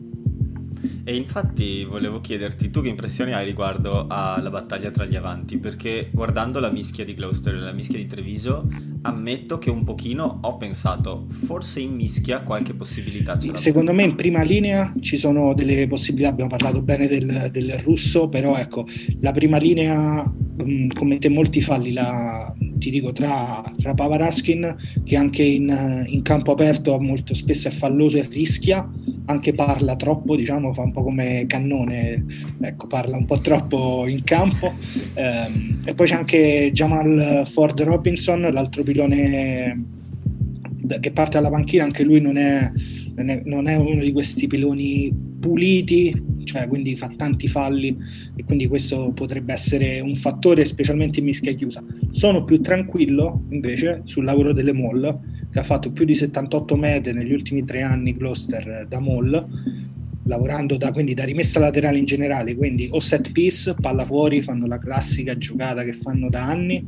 e infatti volevo chiederti, tu che impressioni hai riguardo alla battaglia tra gli avanti? Perché guardando la mischia di Gloucester e la mischia di Treviso, ammetto che un pochino ho pensato, forse in mischia qualche possibilità sì, Secondo me in prima linea ci sono delle possibilità, abbiamo parlato bene del, del russo, però ecco, la prima linea mh, commette molti falli, la, ti dico, tra, tra Pavaraskin, che anche in, in campo aperto molto spesso è falloso e rischia, anche parla troppo, diciamo, fa un po' come cannone, ecco, parla un po' troppo in campo. Eh, e poi c'è anche Jamal Ford Robinson, l'altro pilone che parte alla panchina, anche lui non è, non è, non è uno di questi piloni puliti, cioè quindi fa tanti falli e quindi questo potrebbe essere un fattore specialmente in mischia chiusa. Sono più tranquillo invece sul lavoro delle mall che ha fatto più di 78 mete negli ultimi tre anni Gloucester da mall lavorando da, quindi da rimessa laterale in generale, quindi o set piece, palla fuori, fanno la classica giocata che fanno da anni,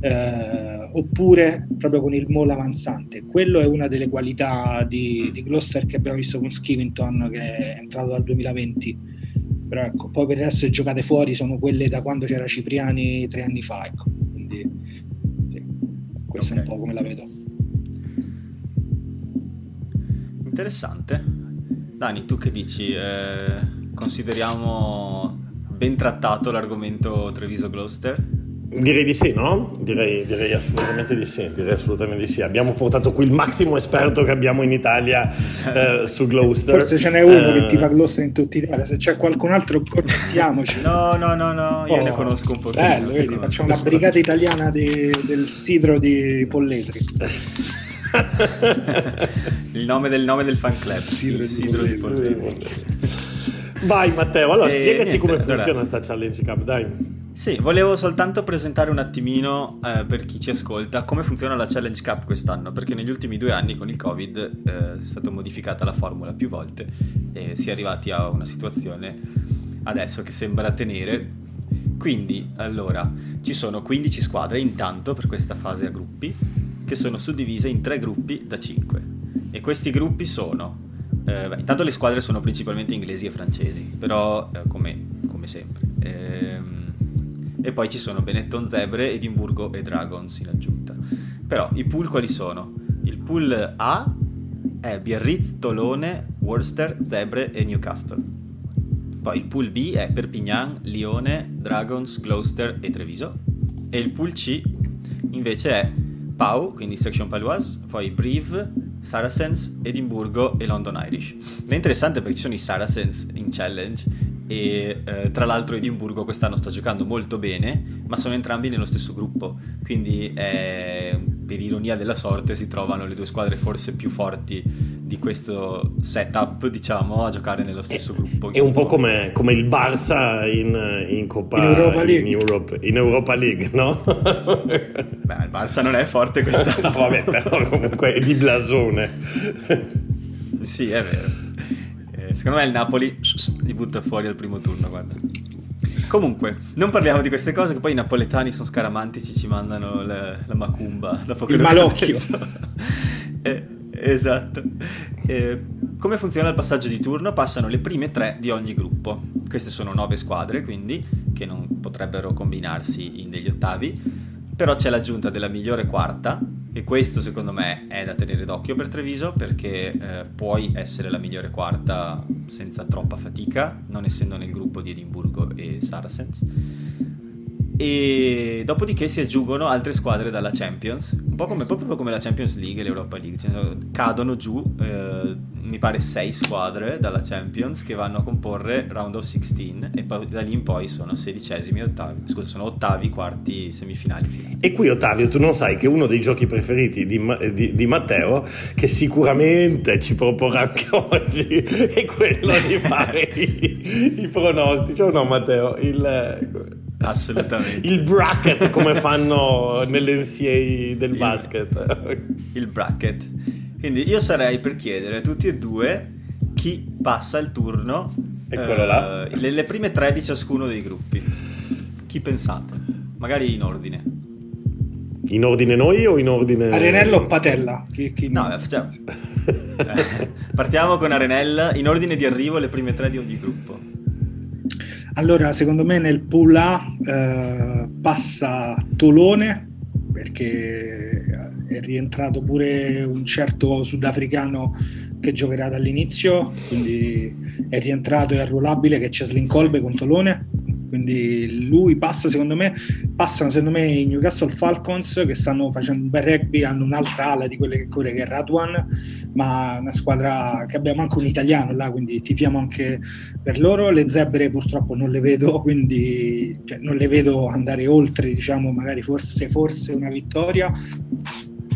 eh, oppure proprio con il mall avanzante. Quello è una delle qualità di, di Gloucester che abbiamo visto con Skivington che è entrato dal 2020. Però ecco, poi per il resto le giocate fuori sono quelle da quando c'era Cipriani tre anni fa. Ecco. Quindi sì, questo okay. è un po' come la vedo. Interessante. Dani, tu che dici? Eh, consideriamo ben trattato l'argomento Treviso Gloucester? Direi di sì, no? Direi, direi, assolutamente di sì, direi assolutamente di sì. Abbiamo portato qui il massimo esperto che abbiamo in Italia eh, su Gloucester. Forse ce n'è uno eh... che ti fa Gloucester in tutta Italia, se c'è qualcun altro correttiamoci. no, no, no, no, io oh, ne conosco un po'. Bello, vedi, facciamo una brigata italiana di, del sidro di Polletri. il nome del nome del fan club, Sidro, Sidro di Polletri. Vai Matteo, allora e spiegaci niente, come funziona allora, sta Challenge Cup, dai. Sì, volevo soltanto presentare un attimino eh, per chi ci ascolta come funziona la Challenge Cup quest'anno, perché negli ultimi due anni con il Covid eh, è stata modificata la formula più volte e si è arrivati a una situazione adesso che sembra tenere. Quindi, allora, ci sono 15 squadre intanto per questa fase a gruppi che sono suddivise in tre gruppi da 5 e questi gruppi sono eh, intanto le squadre sono principalmente inglesi e francesi però eh, come, come, sempre. Ehm, e poi ci sono Benetton Zebre, Edimburgo e Dragons in aggiunta. Però i pool quali sono? il pool A è Biarritz, Tolone, Worcester, Zebre e Newcastle. Poi il pool B è Perpignan, Lione, Dragons, Gloucester e Treviso. E il pool C invece è Pau, quindi Section Paloise, poi Brive, Saracens, Edimburgo e London Irish. È interessante perché ci sono i Saracens in challenge e eh, tra l'altro Edimburgo quest'anno sta giocando molto bene, ma sono entrambi nello stesso gruppo, quindi eh, per ironia della sorte si trovano le due squadre forse più forti di questo setup, diciamo, a giocare nello stesso gruppo. È un po' come, come, il Barça in, in Coppa in Europa, in, Europe, in Europa League, no? Beh, il Barça non è forte quest'anno. no, vabbè, però comunque è di blasone. sì, è vero. Eh, secondo me il Napoli li butta fuori al primo turno, guarda. Comunque, non parliamo di queste cose, che poi i napoletani sono scaramantici, ci mandano le, la macumba dopo che il malocchio. eh, Esatto. Eh, come funziona il passaggio di turno? Passano le prime tre di ogni gruppo. Queste sono nove squadre, quindi, che non potrebbero combinarsi in degli ottavi. Però c'è l'aggiunta della migliore quarta, e questo secondo me è da tenere d'occhio per Treviso, perché eh, puoi essere la migliore quarta senza troppa fatica, non essendo nel gruppo di Edimburgo e Saracens. E dopodiché si aggiungono altre squadre dalla Champions, un po' come, proprio come la Champions League e l'Europa League, cioè, cadono giù, eh, mi pare, sei squadre dalla Champions che vanno a comporre Round of 16 e poi da lì in poi sono sedicesimi, ottavi, scusa, sono ottavi, quarti, semifinali. E qui Ottavio, tu non sai che uno dei giochi preferiti di, di, di Matteo, che sicuramente ci proporrà anche oggi, è quello di fare i, i pronostici, o no Matteo? Il Assolutamente. Il bracket come fanno nell'NCA del il, basket. Il bracket. Quindi io sarei per chiedere a tutti e due chi passa il turno. Eccolo eh, là. Le, le, prime tre di ciascuno dei gruppi. Chi pensate? Magari in ordine. In ordine noi o in ordine... Arenello o Patella? Chi, chi... No, facciamo... eh, partiamo con Arenella. In ordine di arrivo le prime tre di ogni gruppo. Allora, secondo me nel pool A eh, passa Tolone perché è rientrato pure un certo sudafricano che giocherà dall'inizio, quindi è rientrato e arruolabile che c'è Slin Colbe con Tolone quindi lui passa secondo me passano secondo me i Newcastle Falcons che stanno facendo un bel rugby hanno un'altra ala di quelle che corre che è Radwan ma una squadra che abbiamo anche un italiano là quindi tifiamo anche per loro. Le zebre purtroppo non le vedo quindi cioè, non le vedo andare oltre diciamo magari forse forse una vittoria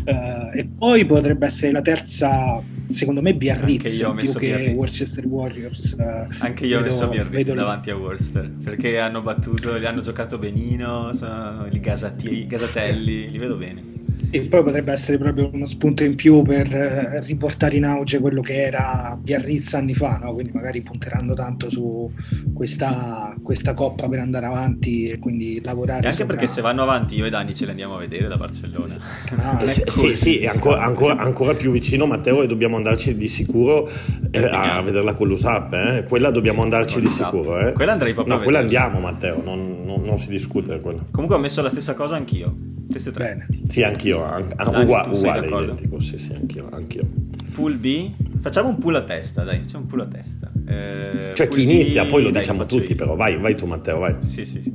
uh, e poi potrebbe essere la terza secondo me Biarritz più che Biarritz. Worcester Warriors. Uh, Anche io vedo, ho messo Biarritz davanti a Worcester perché hanno battuto, li hanno giocato benino, sono i gasatelli, li vedo bene. E poi potrebbe essere proprio uno spunto in più per eh, riportare in auge quello che era Biarritz anni fa, no? quindi magari punteranno tanto su questa, questa, coppa per andare avanti e quindi lavorare. E anche sopra... perché se vanno avanti io e Dani ce li andiamo a vedere da Barcellona. Ah, eh, sì, sì, è ancora, ancora, ancora, più vicino Matteo e dobbiamo andarci di sicuro eh, a vederla con l'USAP, eh? quella dobbiamo andarci di sicuro. Eh? Quella andrei proprio no, quella andiamo Matteo, non, non, non si discute quella. Comunque ho messo la stessa cosa anch'io. Queste tre. Bene. Sì, anch'io, an- Dani, uguale, uguale identico, sì, sì, anch'io, anch'io. Pool B? Facciamo un pool a testa, dai, facciamo un pool a testa. Eh, cioè chi inizia, B, poi lo dai, diciamo tutti, io. però vai, vai tu Matteo, vai. Sì, sì, sì.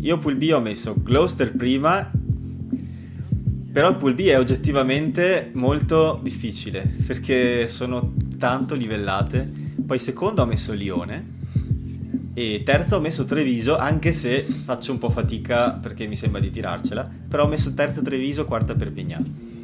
Io pool B ho messo Gloucester prima, però il pool B è oggettivamente molto difficile, perché sono tanto livellate. Poi secondo ho messo Lione, e terza ho messo Treviso, anche se faccio un po' fatica perché mi sembra di tirarcela, però ho messo terza Treviso, quarta Perpignan.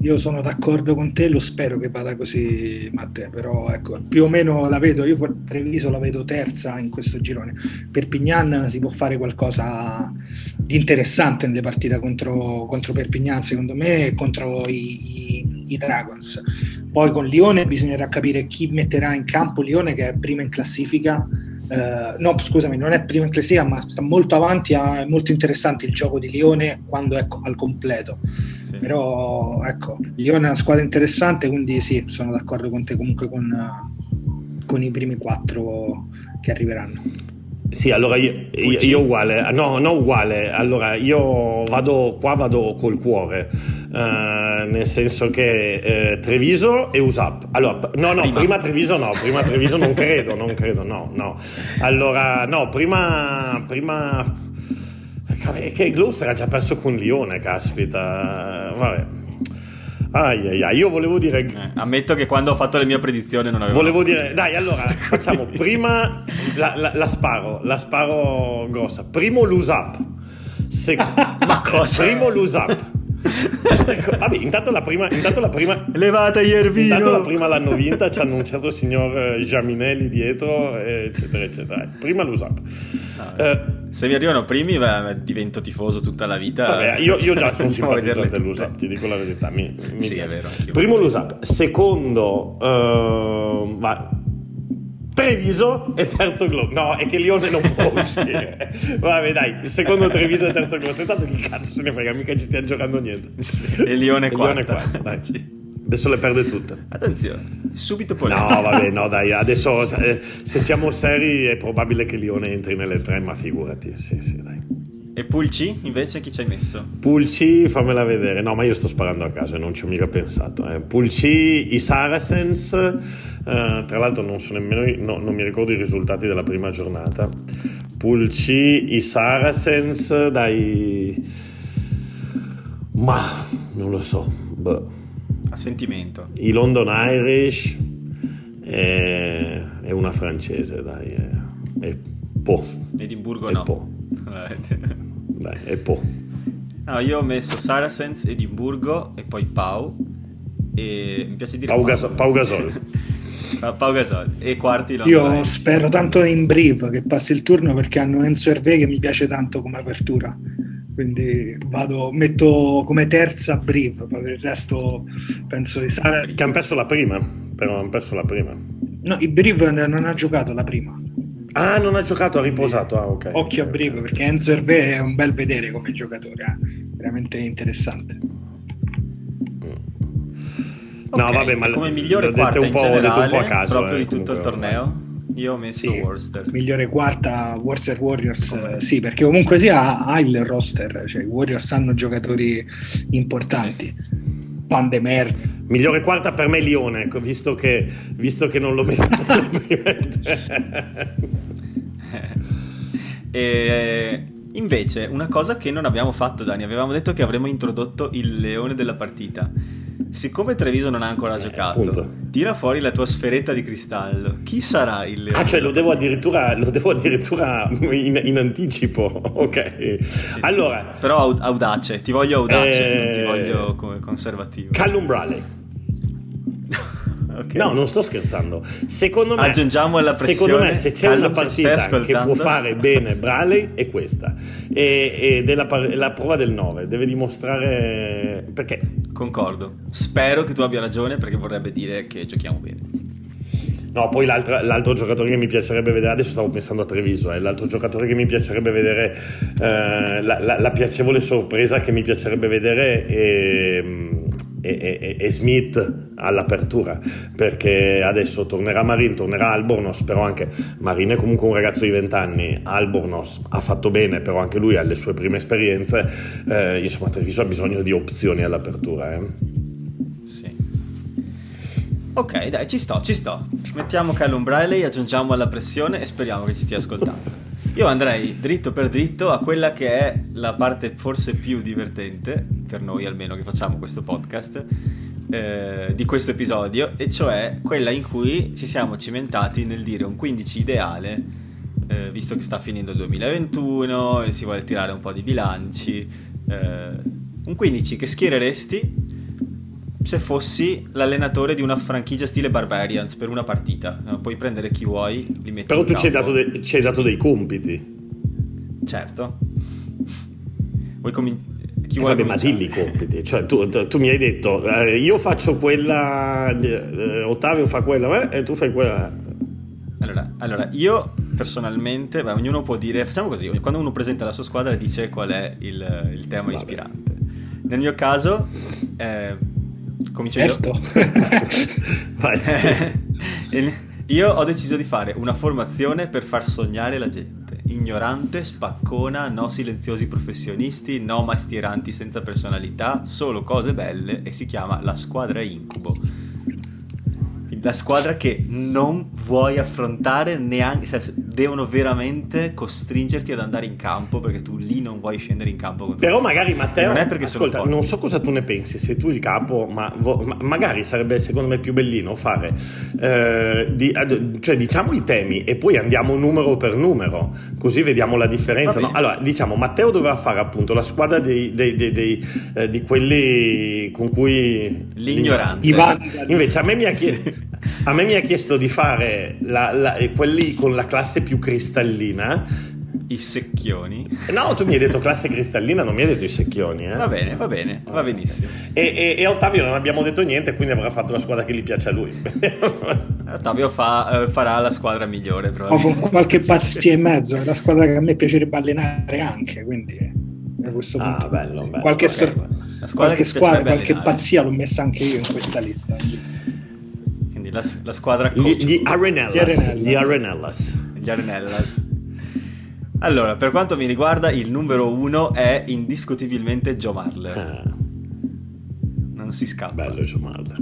Io sono d'accordo con te, lo spero che vada così, Matteo, però ecco, più o meno la vedo, io Treviso la vedo terza in questo girone. Perpignan si può fare qualcosa di interessante nelle partite contro, contro Perpignan, secondo me, contro i, i, i Dragons. Poi con Lione bisognerà capire chi metterà in campo Lione che è prima in classifica Uh, no, scusami, non è prima in classifica, ma sta molto avanti. È molto interessante il gioco di Lione quando è al completo. Sì. Però, ecco, Lione è una squadra interessante, quindi sì, sono d'accordo con te comunque con, con i primi quattro che arriveranno. Sì, allora io, io, io, uguale, no, non uguale, allora io vado, qua vado col cuore, uh, nel senso che eh, Treviso e USAP, allora, no, no, prima. prima Treviso no, prima Treviso non credo, non credo, no, no, allora, no, prima, prima, che Gloucester ha già perso con Lione, caspita, vabbè. Ai, ai, ai. Io volevo dire. Eh, ammetto che quando ho fatto le mie predizioni non avevo. Volevo dire, dai, allora facciamo prima la, la, la, sparo, la sparo grossa. Primo l'USAP. Sec- Ma cosa? Primo l'USAP. Vabbè, intanto la prima, intanto la prima levata Iervino. Intanto la prima l'hanno vinta, ci hanno un certo signor eh, Giaminelli dietro, eccetera, eccetera. Prima l'USAP. No, eh, se mi arrivano primi, beh, divento tifoso tutta la vita. Vabbè, io, io già sono simpatizzante dell'USAP, ti dico la verità. Mi, mi sì, piace. è vero. Primo l'USAP, secondo, uh, va Treviso e terzo Globo. No, è che Lione non può uscire. Vabbè, dai, secondo Treviso e terzo Globo. Intanto chi cazzo se ne frega, mica ci stiamo giocando niente. E Lione quarta. Lione quarta, dai. Sì. Adesso le perde tutte. Attenzione, subito poi. No, vabbè, no, dai, adesso eh, se siamo seri è probabile che Lione entri nelle tre, ma figurati, sì, sì, dai. E Pulci invece chi ci hai messo? Pulci, fammela vedere. No, ma io sto sparando a caso e non ci ho mica pensato. Eh. Pulci, i Saracens, eh, tra l'altro non so nemmeno, no, non mi ricordo i risultati della prima giornata. C, i Saracens, dai... Ma non lo so. Beh. A sentimento. I London Irish e, e una francese, dai. E, e Po. Edimburgo e no. Po. Dai, e Po. No, io ho messo Saracens, Edimburgo e poi Pau. E mi piace dire Pau, Gasol. Pau Gasol. Pau Gasol. E quarti Io London spero tanto in Brive che passi il turno perché hanno Enzo Hervé che mi piace tanto come apertura quindi vado, metto come terza Brive, per il resto penso di stare... Che hanno perso la prima, però hanno perso la prima. No, i Brive non ha giocato la prima. Ah, non ha giocato, ha riposato, ah, ok. Occhio a Brive, perché Enzo Hervé è un bel vedere come giocatore, eh? veramente interessante. Okay, no, vabbè, ma come migliore quarta in generale, proprio eh, di tutto il torneo. Io ho messo sì, Worcester. Migliore quarta, Worcester Warriors, eh, sì, perché comunque sia ha il roster, cioè i Warriors hanno giocatori importanti. Sì. Pandemer. Migliore quarta per me Lione, ecco, visto che, visto che non l'ho messa e invece, una cosa che non abbiamo fatto, Dani, avevamo detto che avremmo introdotto il leone della partita siccome Treviso non ha ancora eh, giocato, appunto. tira fuori la tua sferetta di cristallo. Chi sarà il leone? Ah, cioè lo devo addirittura, lo devo addirittura in, in, anticipo. Ok. Sì, allora. Però audace, ti voglio audace, eh... non ti voglio come conservativo. Callum Bradley. Okay. No, non sto scherzando. Secondo me, aggiungiamo alla pressione. Secondo me, se c'è una partita che può fare bene Bradley, è questa. Ed è la, la prova del 9. Deve dimostrare perché. Concordo. Spero che tu abbia ragione perché vorrebbe dire che giochiamo bene. No, poi l'altro giocatore che mi piacerebbe vedere, adesso stavo pensando a Treviso, eh, l'altro giocatore che mi piacerebbe vedere, eh, la, la, la, piacevole sorpresa che mi piacerebbe vedere è, è, è, è, Smith all'apertura, perché adesso tornerà Marin, tornerà Albornoz, però anche Marin è comunque un ragazzo di 20 anni, Albornoz ha fatto bene, però anche lui ha le sue prime esperienze, eh, insomma Treviso ha bisogno di opzioni all'apertura. Eh. Sì. Ok, dai, ci sto, ci sto. Mettiamo Callum Briley, aggiungiamo alla pressione e speriamo che ci stia ascoltando. Io andrei dritto per dritto a quella che è la parte forse più divertente, per noi almeno che facciamo questo podcast, eh, di questo episodio, e cioè quella in cui ci siamo cimentati nel dire un 15 ideale, eh, visto che sta finendo il 2021 e si vuole tirare un po' di bilanci. Eh, un 15 che schiereresti se fossi l'allenatore di una franchigia stile Barbarians per una partita. No? Puoi prendere chi vuoi, li metti Però tu ci hai, de- ci hai, dato dei compiti. Certo. Vuoi cominciare? Chi vuole Vabbè, ma dilli i compiti, cioè, tu, tu, mi hai detto eh, io faccio quella, eh, Ottavio fa quella eh, e tu fai quella. Allora, allora io personalmente, beh, ognuno può dire, facciamo così, quando uno presenta la sua squadra dice qual è il, il tema Vabbè. ispirante. Nel mio caso, eh, Comincio certo. io. io ho deciso di fare una formazione per far sognare la gente. Ignorante, spaccona, no silenziosi professionisti, no mastieranti senza personalità, solo cose belle e si chiama la squadra incubo la squadra che non vuoi affrontare neanche, cioè, devono veramente costringerti ad andare in campo perché tu lì non vuoi scendere in campo. Però magari Matteo, non è perché ascolta, non so cosa tu ne pensi, se tu il capo, ma, vo, ma magari sarebbe secondo me più bellino fare, eh, di, cioè diciamo i temi e poi andiamo numero per numero, così vediamo la differenza. No? Allora, diciamo, Matteo doveva fare appunto la squadra dei, dei, dei, eh, di quelli con cui... L'ignorante. Invece a me mi ha chiesto... A me mi ha chiesto di fare la, la, quelli con la classe più cristallina. I secchioni. No, tu mi hai detto classe cristallina, non mi hai detto i secchioni. Eh? Va bene, va bene, va benissimo. E, e, e, a Ottavio non abbiamo detto niente, quindi avrà fatto la squadra che gli piace a lui. Ottavio fa, eh, farà la squadra migliore. O con qualche pazzia in mezzo, è la squadra che a me piacerebbe allenare anche, quindi a questo ah, punto. Bello, bello. Qualche, okay. sor- qualche squadra, qualche pazzia l'ho messa anche io in questa lista. La, la squadra coach. Gli, gli Arenellas. Gli Arenellas. Gli Arenellas. Allora, per quanto mi riguarda, il numero uno è indiscutibilmente Joe Marler. Ah. Non si scappa. Bello Joe Marler.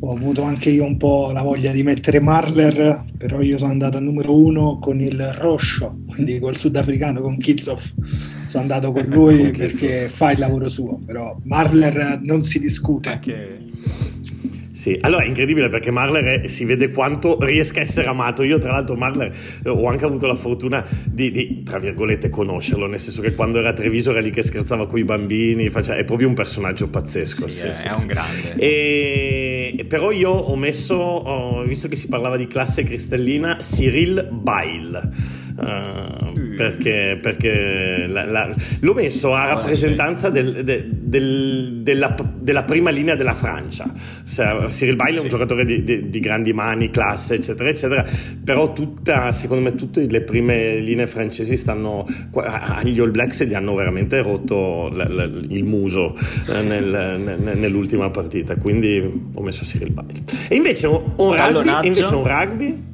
Ho avuto anche io un po' la voglia di mettere Marler, però io sono andato al numero uno con il Roscio, quindi col sudafricano, con Kitzoff. Sono andato con lui perché fa il lavoro suo, però Marler non si discute. Anche... Sì, allora è incredibile perché Marler è, si vede quanto riesca a essere amato. Io, tra l'altro, Marler eh, ho anche avuto la fortuna di, di, tra virgolette, conoscerlo, nel senso che quando era a Treviso era lì che scherzava con i bambini, faccia, è proprio un personaggio pazzesco. Sì, sì, è, sì, è un grande. E, però io ho messo, ho, visto che si parlava di classe cristallina, Cyril Bail. Uh, perché, perché la, la, l'ho messo a rappresentanza del, de, del, della, della, prima linea della Francia. Cyril Bail sì. è un giocatore di, di, di, grandi mani, classe, eccetera, eccetera. Però tutta, secondo me, tutte le prime linee francesi stanno agli All Blacks gli hanno veramente rotto l, il muso eh, nel, nel, nell'ultima partita. Quindi ho messo Cyril Bail. E invece un, un rugby, invece un rugby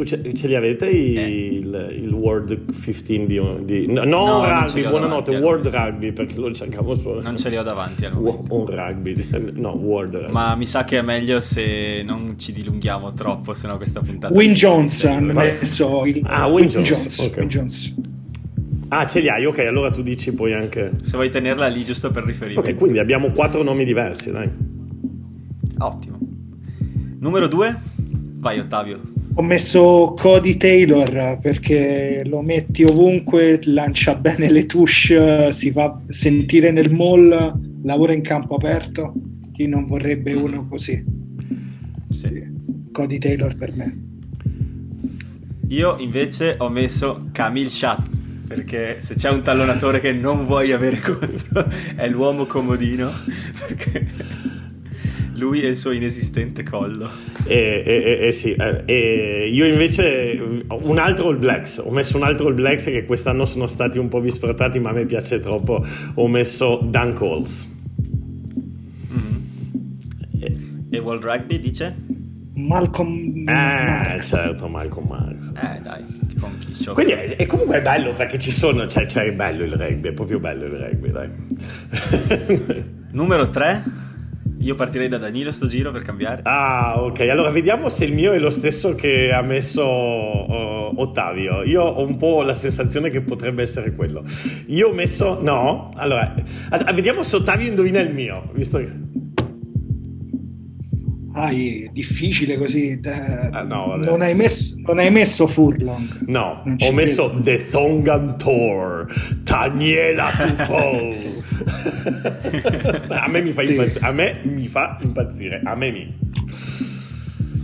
tu ce, ce li avete i, eh. il, il, World 15 di... di no, no rugby, buonanotte, World Rugby perché lo cercavo solo. Non ce li ho davanti al momento. Un rugby, no, World Rugby. Ma mi sa che è meglio se non ci dilunghiamo troppo, sennò questa puntata... Win Jones hanno messo il... Ah, Win, Win Jones. Jones. Okay. Win Jones. Ah, ce li hai, ok, allora tu dici poi anche... Se vuoi tenerla lì giusto per riferimento. Ok, quindi abbiamo quattro nomi diversi, dai. Ottimo. Numero due, vai Ottavio. Ho messo Cody Taylor perché lo metti ovunque, lancia bene le touche, si fa sentire nel mall, lavora in campo aperto. Chi non vorrebbe uno così? Sì. Cody Taylor per me. Io invece ho messo Camille Chat perché se c'è un tallonatore che non vuoi avere contro è l'uomo comodino perché lui e il suo inesistente collo. Eh, eh, eh, sì, io invece un altro All Blacks, ho messo un altro All Blacks che quest'anno sono stati un po' vispertati ma a me piace troppo, ho messo Dan Coles. Mm-hmm. E World Rugby dice? Malcolm eh, Marx. certo, Malcolm Marx. Eh, dai, che conquiscio. Quindi è, è, comunque bello perché ci sono, cioè, cioè, è bello il rugby, è proprio bello il rugby, dai. Numero 3? Io partirei da Danilo sto giro per cambiare. Ah, ok. Allora vediamo se il mio è lo stesso che ha messo uh, Ottavio. Io ho un po' la sensazione che potrebbe essere quello. Io ho messo. No. Allora, vediamo se Ottavio indovina il mio. Visto che. Ah, è difficile così. Eh, ah, no, non, hai messo, non, hai messo, Furlong. No, ho messo credo. The Tongan Tour, Daniela Tupou. a, me mi fa impazzire, a me mi fa impazzire, a me mi.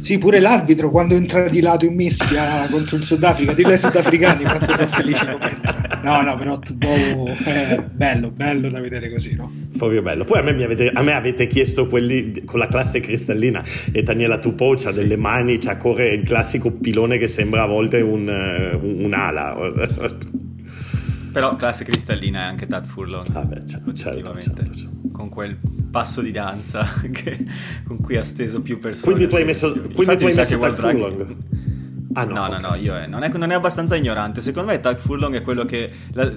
Sì, pure l'arbitro quando entra di lato in mischia contro il Sudafrica, dillo ai sudafricani quanto sono felici come No, no, però boh, eh, bello, bello da vedere così, no? Proprio bello. Poi a me, avete, a me, avete, chiesto quelli con la classe cristallina e Daniela Tupou ha sì. delle mani, c'ha corre il classico pilone che sembra a volte un, un, un'ala. Però classe cristallina è anche Tad Furlong. Ah beh, certo, certo, certo, certo. Con quel passo di danza che, con cui ha steso più persone. Quindi tu hai messo, quindi tu hai messo Tad Furlong? Ah, no, no, okay. no, no, io eh, non, è, non, è, abbastanza ignorante. Secondo me Tag Furlong è quello che la,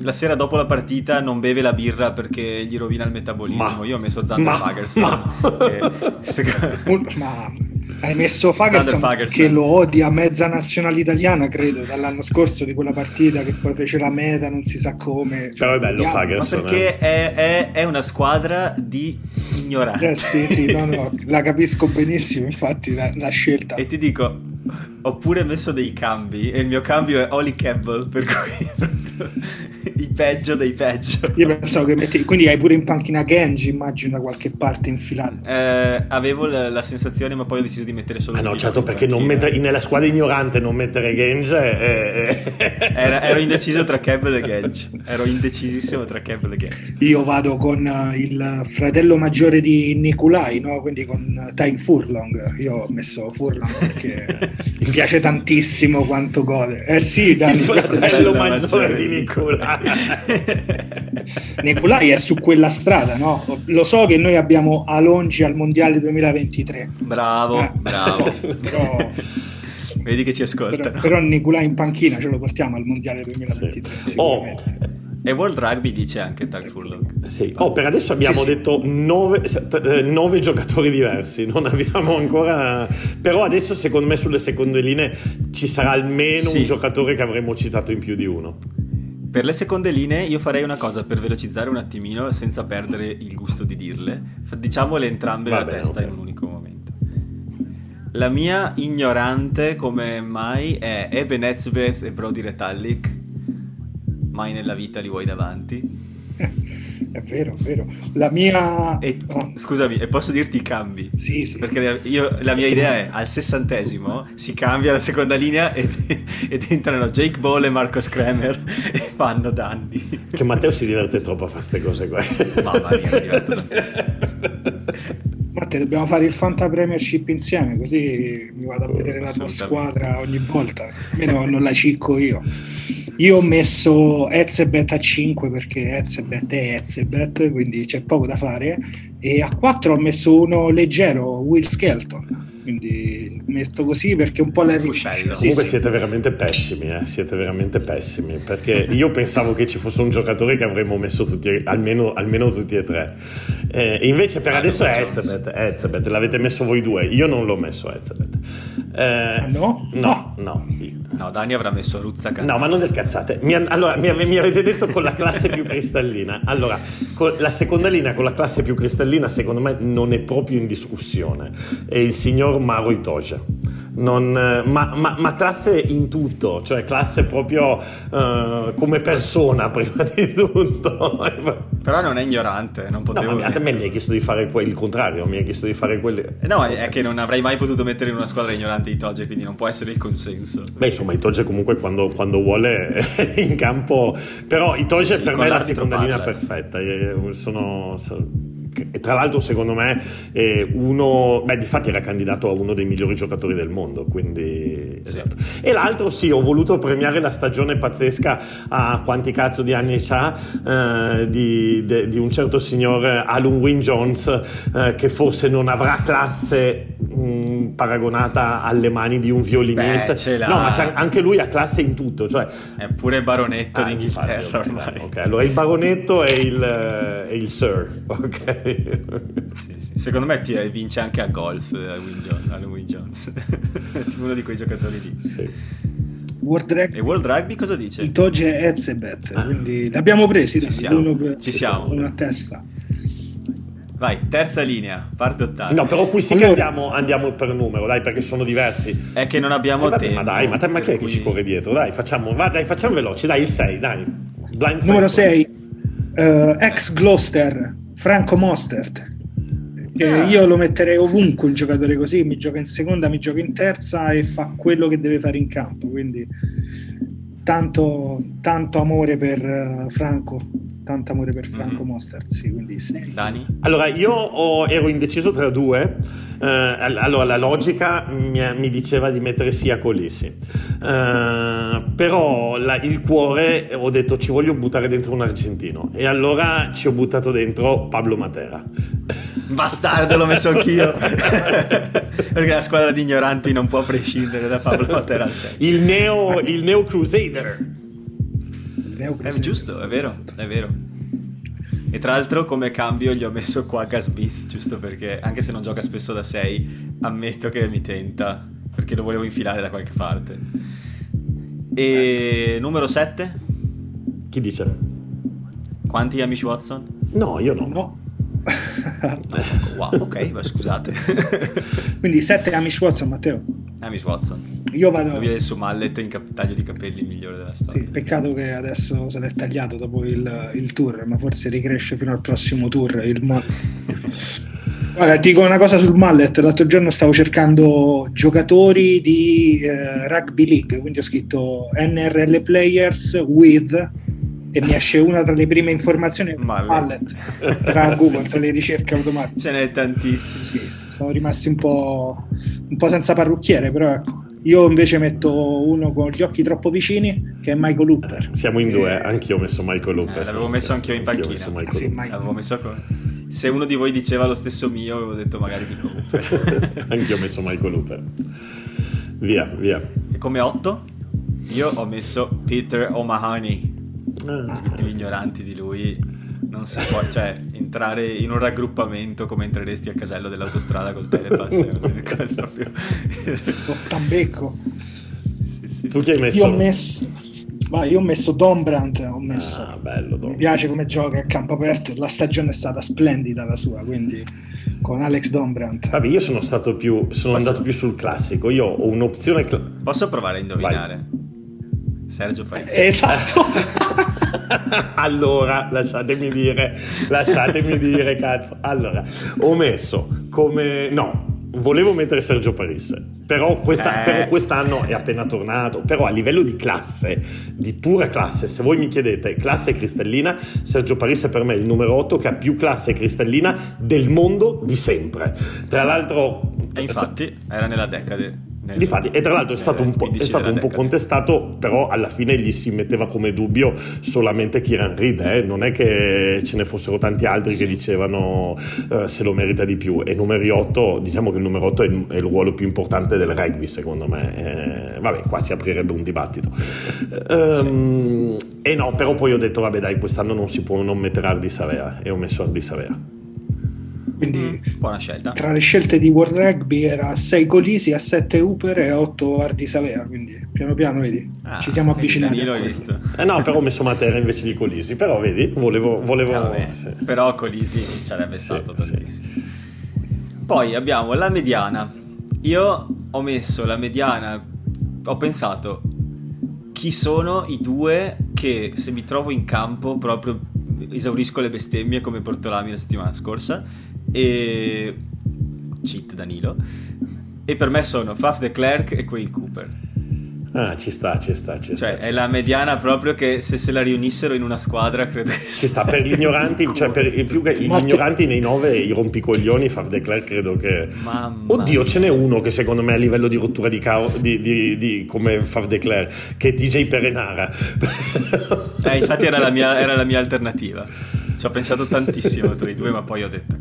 la, sera dopo la partita non beve la birra perché gli rovina il metabolismo. Ma, io ho messo Zander Fagerson. Ma, che, secondo... ma hai messo Fagerson, che lo odia a mezza nazionale italiana, credo, dall'anno scorso di quella partita che poi fece la meta, non si sa come. Però è bello Fagerson. Ma perché eh. è, è, è, una squadra di ignoranti. Eh, sì, sì, no, no, la capisco benissimo, infatti, la, la scelta. E ti dico, ho pure messo dei cambi e il mio cambio è Holly Campbell, per cui il peggio dei peggio. Io pensavo che metti... Quindi hai pure in panchina Genji, immagino, da qualche parte infilata. Eh, avevo la, la, sensazione, ma poi ho deciso di mettere solo... Ah no, certo, perché mettere, nella squadra ignorante non mettere Genji è... Era, ero indeciso tra Campbell e Genji. Ero indecisissimo tra Campbell e Genji. Io vado con uh, il fratello maggiore di Nikolai, no? Quindi con uh, Tai Furlong. Io ho messo Furlong perché... Mi piace tantissimo quanto gode. Eh sì, Dani, il fratello maggiore di Nicolai. Nicolai è su quella strada, no? Lo so che noi abbiamo Alongi al Mondiale 2023. Bravo, eh, bravo. Però... Vedi che ci ascoltano. Però, però Nicolai in panchina ce lo portiamo al Mondiale 2023. Sì. Oh, E World Rugby dice anche Tag Furlong. Sì. Oh, per adesso abbiamo sì, detto nove, eh, nove, giocatori diversi, non abbiamo ancora... Però adesso secondo me sulle seconde linee ci sarà almeno sì. un giocatore che avremmo citato in più di uno. Per le seconde linee io farei una cosa per velocizzare un attimino senza perdere il gusto di dirle. Diciamole entrambe alla testa okay. in un unico momento. La mia ignorante come mai è Eben Etzbeth e Brody Retallick mai nella vita li vuoi davanti. è vero, è vero. La mia... E, oh. Scusami, e posso dirti i cambi? Sì, sì. Perché io, la mia idea è al sessantesimo si cambia la seconda linea ed, ed entrano Jake Ball e Marcos Kremer e fanno danni. Che Matteo si diverte troppo a fare queste cose qua. Mamma mia, mi diverto tantissimo. Matteo, dobbiamo fare il Fanta Premiership insieme, così mi vado a vedere la tua squadra ogni volta. Almeno non la cicco io. Io ho messo Ezebet a 5 perché Ezebet è Ezebet, quindi c'è poco da fare. E a 4 ho messo uno leggero, Will Skelton quindi metto così perché un po' la Fuscello. Sì, Comunque sì. siete veramente pessimi, eh? siete veramente pessimi, perché io pensavo che ci fosse un giocatore che avremmo messo tutti, almeno, almeno tutti e tre. Eh, invece per ah, adesso è Ezebet, Ezebet, l'avete messo voi due, io non l'ho messo Ezebet. Eh, ah, no? No, no. No, Dani avrà messo Ruzzaca. No, ma non del cazzate. Mi, allora, mi, mi, avete detto con la classe più cristallina. Allora, la seconda linea con la classe più cristallina, secondo me, non è proprio in discussione. È il signor Maro Itoja. Non, ma, ma, ma, classe in tutto, cioè classe proprio uh, come persona prima di tutto. Però non è ignorante, non potevo... No, a me mi hai chiesto di fare il contrario, mi hai chiesto di fare quelli... Eh no, è che non avrei mai potuto mettere in una squadra ignorante Itoge, quindi non può essere il consenso. Beh, insomma, Itoge comunque quando, quando vuole è in campo... Però Itoge sì, sì, per me è la seconda linea perfetta, sono, tra l'altro secondo me è uno, beh difatti era candidato a uno dei migliori giocatori del mondo, quindi esatto. E l'altro sì, ho voluto premiare la stagione pazzesca a quanti cazzo di anni c'ha eh, di, de, di, un certo signor Alun Win Jones eh, che forse non avrà classe mh, paragonata alle mani di un violinista. Beh, no, ma anche lui ha classe in tutto, cioè... È pure baronetto ah, d'Inghilterra infatti, ormai. Ok, allora il baronetto e il, e il sir, ok? Sì, sì. Secondo me ti vince anche a golf eh, a Will Jones, è uno di quei giocatori lì. Sì. World Rugby. E World Rugby cosa dice? Itoge e Ezebet, ah. quindi l'abbiamo presi, ci siamo, uno ci siamo. uno a testa. Vai, terza linea, parte ottava. No, però qui sì allora... che andiamo, andiamo, per numero, dai, perché sono diversi. È che non abbiamo eh, vabbè, tempo. Ma dai, ma, te, ma chi è cui... che ci corre dietro? Dai, facciamo, va, dai, facciamo veloci, dai, il 6, dai. Blind Numero 6, uh, eh, ex Gloucester, Franco Mostert. Ah. Io lo metterei ovunque un giocatore così, mi gioca in seconda, mi gioca in terza e fa quello che deve fare in campo. Quindi tanto, tanto amore per uh, Franco tanto amore per Franco mm-hmm. Mostert, sì, quindi sì. Dani? Allora, io ho, ero indeciso tra due. Eh, allora, la logica mi, mi, diceva di mettere sia Colissi. Eh, però la, il cuore ho detto ci voglio buttare dentro un argentino. E allora ci ho buttato dentro Pablo Matera. Bastardo, l'ho messo anch'io. Perché la squadra di ignoranti non può prescindere da Pablo Matera. Il neo, il neo Crusader. È giusto, è vero, è vero. E tra l'altro come cambio gli ho messo qua Gasbith, giusto perché anche se non gioca spesso da 6, ammetto che mi tenta, perché lo volevo infilare da qualche parte. E numero 7? Chi dice? Quanti amici Watson? No, io no. No. wow, ok, ma scusate. Quindi 7 Amish Watson, Matteo. Amish Watson. Io vado. Via del suo mallet in cap- taglio di capelli migliore della storia. Sì, peccato che adesso se l'è tagliato dopo il, il tour, ma forse ricresce fino al prossimo tour. Il mallet. Guarda, dico una cosa sul mallet. L'altro giorno stavo cercando giocatori di eh, rugby league, quindi ho scritto NRL players with e mi esce una tra le prime informazioni mallet, mallet tra Google, tra le ricerche automatiche. Ce n'è tantissimi. Sì, sono rimasti un po', un po' senza parrucchiere, però ecco. Io invece metto uno con gli occhi troppo vicini, che è Michael Hooper. Eh, siamo in due, eh, anch'io ho messo Michael Hooper. Eh, l'avevo messo anch'io in panchina. Messo Michael sì, Michael. L'avevo messo con... Se uno di voi diceva lo stesso mio, avevo detto magari Michael Hooper. anch'io ho messo Michael Hooper. Via, via. E come otto? Io ho messo Peter O'Mahony Ah. Gli ignoranti di lui non si può, cioè, entrare in un raggruppamento come entreresti al casello dell'autostrada col telepass. proprio... Lo stambecco. Sì, sì. Tu chi hai messo? Io ho messo, ma io ho messo Dombrandt, ho messo. Ah, bello, Mi piace come gioca a campo aperto, la stagione è stata splendida la sua, quindi con Alex Dombrandt. Vabbè, io sono stato più sono Posso... andato più sul classico. Io ho un'opzione cl- Posso provare a indovinare? Vai. Sergio Paese. Esatto. allora, lasciatemi dire, lasciatemi dire, cazzo. Allora, ho messo come no, volevo mettere Sergio Parisse, però, questa, eh. però, quest'anno è appena tornato. Però a livello di classe, di pura classe, se voi mi chiedete classe cristallina, Sergio Parisse per me è il numero 8 che ha più classe cristallina del mondo di sempre. Tra l'altro... E infatti era nella decade Difatti, e tra l'altro è stato un po', è stato un po contestato, però alla fine gli si metteva come dubbio solamente Kieran Reed, eh? non è che ce ne fossero tanti altri sì. che dicevano uh, se lo merita di più. E numero 8, diciamo che il numero 8 è il, è il ruolo più importante del rugby, secondo me. Eh, vabbè, qua si aprirebbe un dibattito. Um, sì. E no, però poi ho detto, vabbè dai, quest'anno non si può non mettere Ardi Savea, e ho messo Ardi Savea. Quindi mm, buona scelta. Tra le scelte di World Rugby era 6 Colisi, a 7 Uper e a 8 Ardi Savea, quindi piano piano vedi, ah, ci siamo avvicinati. Io l'ho visto. Eh no, però ho messo Matera invece di Colisi, però vedi, volevo... volevo eh, sì. Però Colisi ci sarebbe stato sì, tantissimo. Sì. Poi abbiamo la mediana. Io ho messo la mediana, ho pensato chi sono i due che se mi trovo in campo proprio esaurisco le bestemmie come Portolami la settimana scorsa e cheat Danilo e per me sono Faf de Klerk e Quayle Cooper Ah, ci sta, ci sta, ci cioè, sta. è la mediana proprio che se se la riunissero in una squadra credo. Ci sta, per gli ignoranti, cioè per più che gli ignoranti nei nove, i rompicoglioni, Faf de Klerk credo che... Mamma Oddio, ce n'è uno che secondo me a livello di rottura di, cao, di, di, di come Faf de Klerk, che è TJ Perenara. Eh, infatti era la mia, era la mia alternativa. Ci ho pensato tantissimo tra i due, ma poi ho detto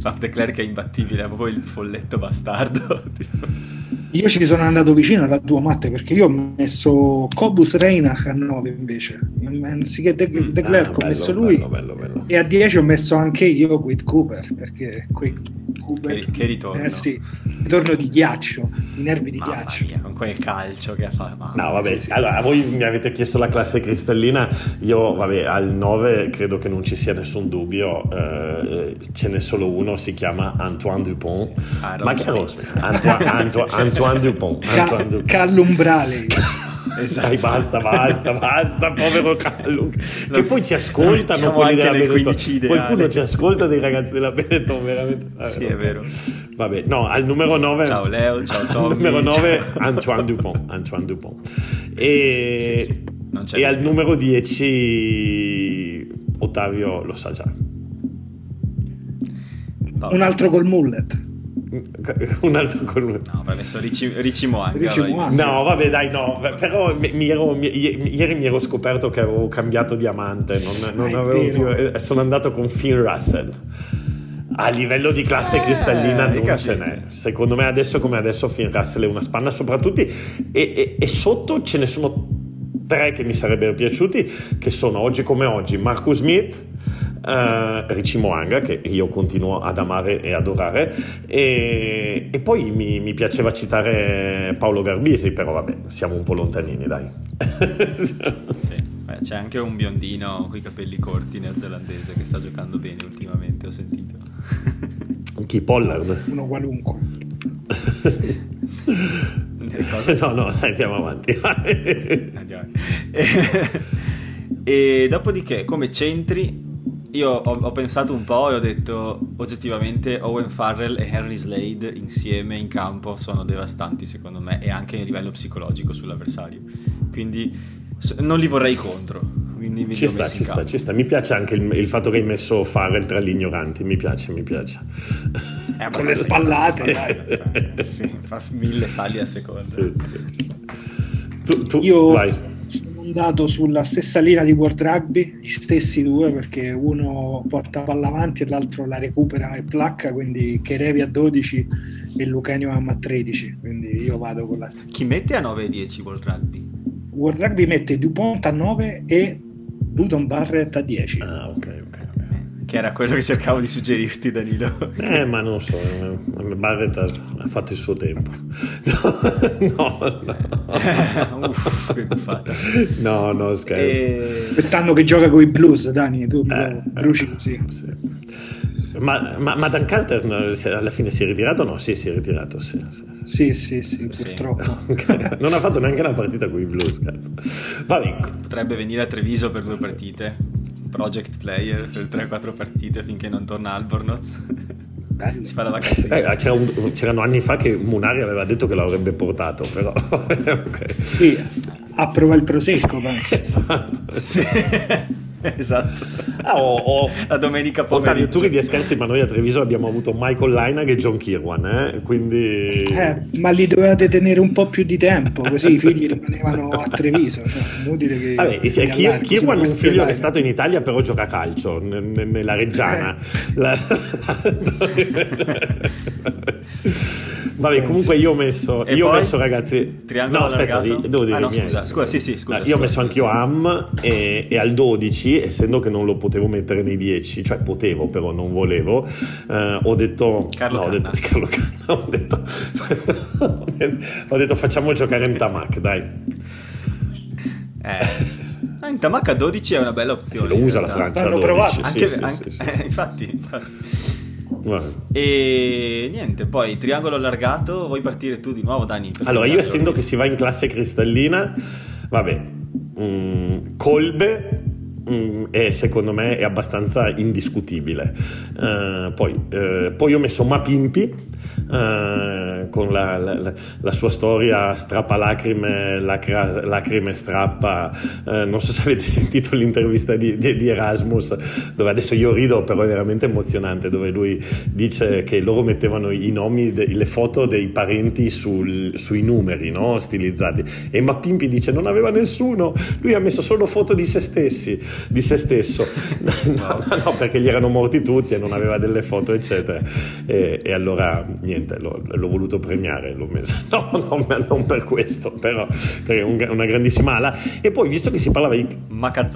Faf de Klerk è imbattibile, è proprio il folletto bastardo. Io ci sono andato vicino alla tua Matte perché io ho messo Cobus Reinach a 9 invece, anziché De, De Klerk ah, ho messo lui bello, bello, bello. e a 10 ho messo anche io Quid Cooper perché Quid Cooper, che, che ritorno. Eh sì, ritorno di ghiaccio, i nervi di Mamma ghiaccio. Mia, con quel calcio che ha fatto. No, vabbè, allora voi mi avete chiesto la classe cristallina, io vabbè, al 9 credo che non ci sia nessun dubbio, eh, ce n'è solo uno, si chiama Antoine Dupont. Ah, Ma che Antoine, Antoine, Antoine Dupont. Antoine Dupont. Callumbrale. Esatto. Dai, basta, basta, basta, povero Callum. Che poi ci ascoltano quelli della Benetton. Qualcuno ci ascolta dei ragazzi della Benetton, veramente. Ah, sì, è vero. Vabbè, no, al numero 9. Ciao Leo, ciao Tommy. Al numero 9, ciao. Antoine Dupont. Antoine Dupont. E, sì, sì. e al numero 10, Ottavio lo sa già. Un altro col mullet. un altro con No, avrei messo Ricci, Ricci Moanga. No, vabbè, dai, no. Però mi ero, mi, ieri mi ero scoperto che avevo cambiato diamante. Non, non avevo più. Eh, sono andato con Finn Russell. A livello di classe eh, cristallina non capito. ce n'è. Secondo me adesso come adesso Finn Russell è una spanna soprattutto e, e, e sotto ce ne sono tre che mi sarebbero piaciuti che sono oggi come oggi Marcus Smith uh, Richie Moanga che io continuo ad amare e adorare e, e poi mi, mi, piaceva citare Paolo Garbisi però vabbè siamo un po' lontanini dai sì. Beh, c'è anche un biondino con i capelli corti neozelandese che sta giocando bene ultimamente ho sentito chi Pollard? uno qualunque no no dai, andiamo avanti andiamo. E, e dopodiché come centri io ho, ho, pensato un po' e ho detto oggettivamente Owen Farrell e Henry Slade insieme in campo sono devastanti secondo me e anche a livello psicologico sull'avversario. Quindi non li vorrei contro. Quindi ci sta, ci sta, ci sta. Mi piace anche il, il, fatto che hai messo Farrell tra gli ignoranti. Mi piace, mi piace. Con le spallate, sì, fa mille falli a seconda. Sì, sì. Tu, tu, Io... vai andato sulla stessa linea di World Rugby, gli stessi due, perché uno porta palla avanti e l'altro la recupera e placca, quindi Cherevi a 12 e Lucanio a 13, quindi io vado con la Chi mette a 9 e 10 World Rugby? World Rugby mette Dupont a 9 e Luton Barrett a 10. Ah, ok, ok. Che era quello che cercavo di suggerirti, Danilo. Eh, ma non so, eh, Barrett ha, fatto il suo tempo. No, no, no. Uff. No, no, scherzo. E... Quest'anno che gioca con i Blues, Dani, tu Eh, eh, bruci così. sì. Ma, ma, ma Dan Carter alla fine si è ritirato? No, sì, si è ritirato. Sì, sì. Sì, sì, sì, Sì. purtroppo. Non ha fatto neanche una partita con i Blues, cazzo. Vabbè, Potrebbe venire a Treviso per due partite. Project player per 3-4 partite finché non torna Albornoz. Si fa la vacanza. eh, c'era un- c'erano anni fa che Munari aveva detto che l'avrebbe portato, però... ok. Sì, approva il prosecco, penso. Esatto. Sì. esatto. Ah, o- o- La domenica Ottavio, tu pomeriggio. ridi e scherzi, ma noi a Treviso abbiamo avuto Michael Lynagh e John Kirwan, eh? quindi... Eh, ma li dovevate tenere un po' più di tempo, così i figli rimanevano a Treviso. Cioè, inutile che Vabbè, cioè, Kir- Kirwan è un figlio offline. che è stato in Italia però gioca a calcio n- n- nella Reggiana La- Vabbè comunque io ho messo E io ho poi? messo ragazzi Triangolo no aspetta allargato? devo dire Ah, no, scusa, scusa, sì, sì, scusa, No, io ho messo anch'io scusa. Am e, e al 12 essendo che non lo potevo mettere nei 10 cioè potevo però non volevo eh, ho detto Carlo no, ho detto, Canna. Carlo Canna ho detto ho detto facciamo giocare in Tamac dai Eh. Ah, in Tamac a 12 è una bella opzione. se lo usa la. Francia L'hanno a 12, provato. sì, Anche, sì, anche- sì, sì. eh, infatti, infatti. Vabbè. E niente, poi triangolo allargato, vuoi partire tu di nuovo, Dani? Allora, io essendo che si va in classe cristallina, vabbè, mm, Colbe mm, secondo me è abbastanza indiscutibile. Eh, poi, eh, poi ho messo Mapimpi eh, con la, la- la- sua storia strappalacrime, lacra- lacrime strappa. Non so se avete sentito l'intervista di, di- di Erasmus, dove adesso io rido, però è veramente emozionante, dove lui dice che loro mettevano i nomi, de- le foto dei parenti sul- sui numeri no? stilizzati. E Mapimpi dice non aveva nessuno, lui ha messo solo foto di se stessi, di se stesso. No, no, no, perché gli erano morti tutti e non aveva delle foto, eccetera. E, e allora niente, l'ho, l'ho voluto premiare, l'ho messo. No, no, non per questo, però perché è un- una grandissima ala. E poi, visto che si parlava di.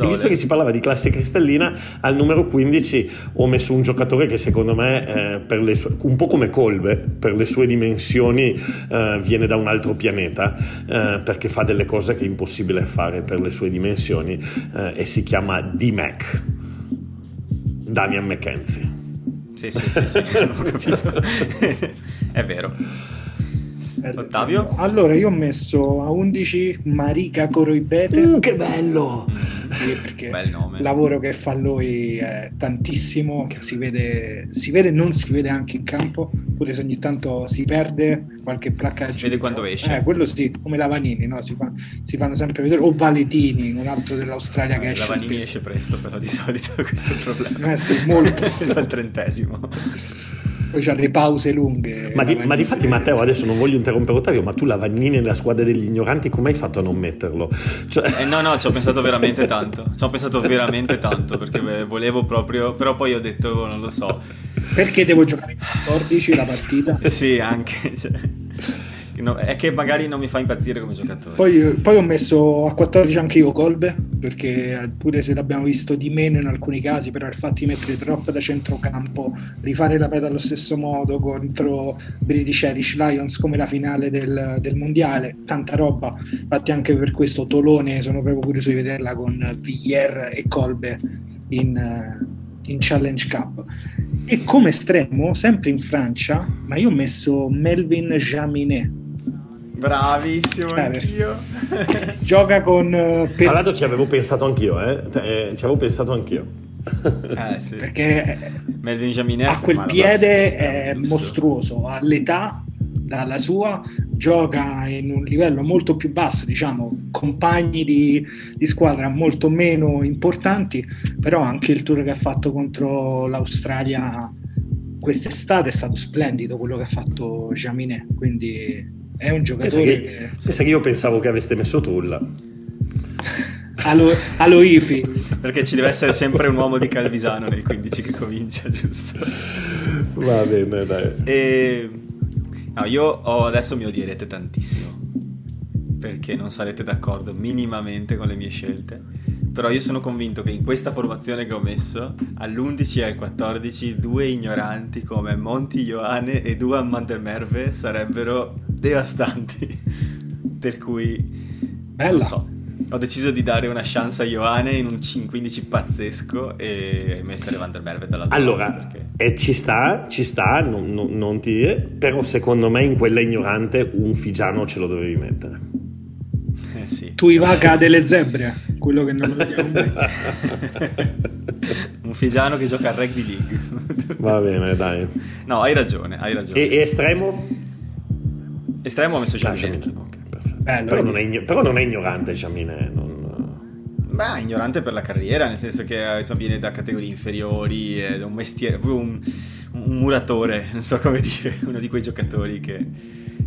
Visto che si parlava di classe cristallina, al numero 15 ho messo un giocatore che secondo me, eh, per le sue- un po' come Colbe, per le sue dimensioni eh, viene da un altro pianeta, eh, perché fa delle cose che è impossibile fare per le sue dimensioni, eh, e si chiama D-Mac, Damian McKenzie. Sì, sì, sì, sì, ho capito. è vero. Ottavio? Allora, io ho messo a 11 Marica Coroibete. Uh, che bello! Sì, perché Bel nome. il lavoro che fa lui è tantissimo, si vede, si vede e non si vede anche in campo, pure se ogni tanto si perde qualche placcaggio. Si vede quando esce. Eh, quello sì, come Lavanini, no? si, fa- si fanno sempre vedere, o Valetini, un altro dell'Australia che esce La Vanini spesso. esce presto, però di solito questo è il problema. Eh sì, molto. Dal trentesimo. Poi c'ha le pause lunghe. Ma di, ma di fatti. Matteo, adesso non voglio interrompere Ottavio, ma tu Lavagnini nella squadra degli ignoranti, come hai fatto a non metterlo? Cioè... Eh, no, no, ci ho pensato veramente tanto. Ci ho pensato veramente tanto perché beh, volevo proprio. Però poi ho detto, non lo so. Perché devo giocare in 14 la partita? Sì, anche. cioè, no, è che magari non mi fa impazzire come giocatore. Poi, poi ho messo a 14 anche io Colbe, perché pure se l'abbiamo visto di meno in alcuni casi, però il fatto di mettere troppo da centrocampo, rifare la peta allo stesso modo contro British Irish Lions come la finale del, del mondiale, tanta roba. Infatti anche per questo Tolone sono proprio curioso di vederla con Villiers e Colbe in, eh, in Challenge Cup. E come estremo, sempre in Francia, ma io ho messo Melvin Jaminet. Bravissimo, Eh, anch'io. Gioca con eh, per- Tra l'altro ci avevo pensato anch'io, eh? Eh, ci avevo pensato anch'io. eh, sì. perché Melvin Jaminet ha quel piede è mostruoso, all'età dalla sua gioca in un livello molto più basso, diciamo, compagni di, di squadra molto meno importanti, però anche il tour che ha fatto contro l'Australia quest'estate è stato splendido quello che ha fatto Jaminet, quindi è un Pensa giocatore che, che... pensa che io pensavo che aveste messo Trulla. Allo, allo Ifi. Perché ci deve essere sempre un uomo di Calvisano nel 15 che comincia, giusto? Va bene, dai. E... No, io ho- adesso mi odierete tantissimo. perché non sarete d'accordo minimamente con le mie scelte. Però io sono convinto che in questa formazione che ho messo, all'11 e al 14, due ignoranti come Monti Ioane e Duan Mandermerve sarebbero devastanti. per cui... Bella. Non so, ho deciso di dare una chance a Ioane in un 15 pazzesco e mettere Van der Merwe dall'altro allora. Perché... Eh, ci sta, ci sta, non, non, non ti... però secondo me in quella ignorante un figiano ce lo dovevi mettere. Eh sì. Tu Ivaca delle zebre, quello che non lo vediamo mai. un figiano che gioca a rugby league. Va bene, dai. No, hai ragione, hai ragione. E, e estremo? Estremo ho messo Jamine. Bello, però, non è, però, non è, ignorante Jamine. Non... Beh, ignorante per la carriera, nel senso che insomma, viene da categorie inferiori, è un mestiere, proprio un, un, muratore, non so come dire, uno di quei giocatori che,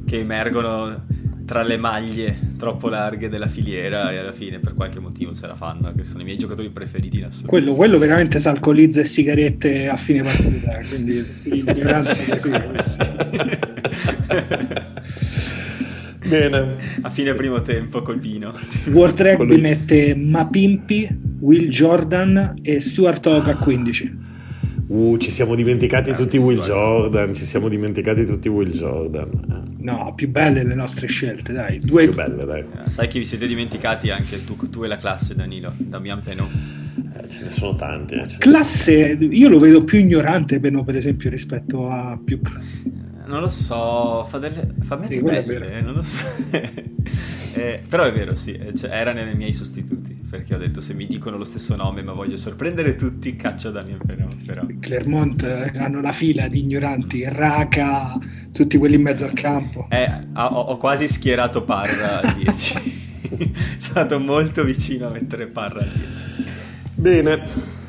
che emergono tra le maglie troppo larghe della filiera e alla fine per qualche motivo se la fanno, che sono i miei giocatori preferiti in assoluto. Quello, quello veramente si alcolizza e sigarette a fine partita, quindi sì, sì, sì. Bene. A fine primo tempo col vino. World Rugby mette Mapimpi, Will Jordan e Stuart Hogg a 15. Uh, ci siamo dimenticati eh, tutti Will Jordan, ci siamo dimenticati tutti Will Jordan. No, più belle le nostre scelte, dai. Due... Più belle, dai. Eh, sai che vi siete dimenticati anche tu, tu e la classe, Danilo, Damian Penon. Eh, ce ne sono tanti. Eh, classe, io lo vedo più ignorante, Penon, per esempio, rispetto a più classe non lo so, fa, delle, fa mette sì, belle, non lo so. eh, però è vero, sì, eh, cioè, era nei miei sostituti, perché ho detto se mi dicono lo stesso nome ma voglio sorprendere tutti, caccio Daniel però, però. Clermont eh, hanno la fila di ignoranti, Raka, tutti quelli in mezzo al campo. Eh, ho, ho quasi schierato Parra al 10. Sono stato molto vicino a mettere Parra al 10. Bene.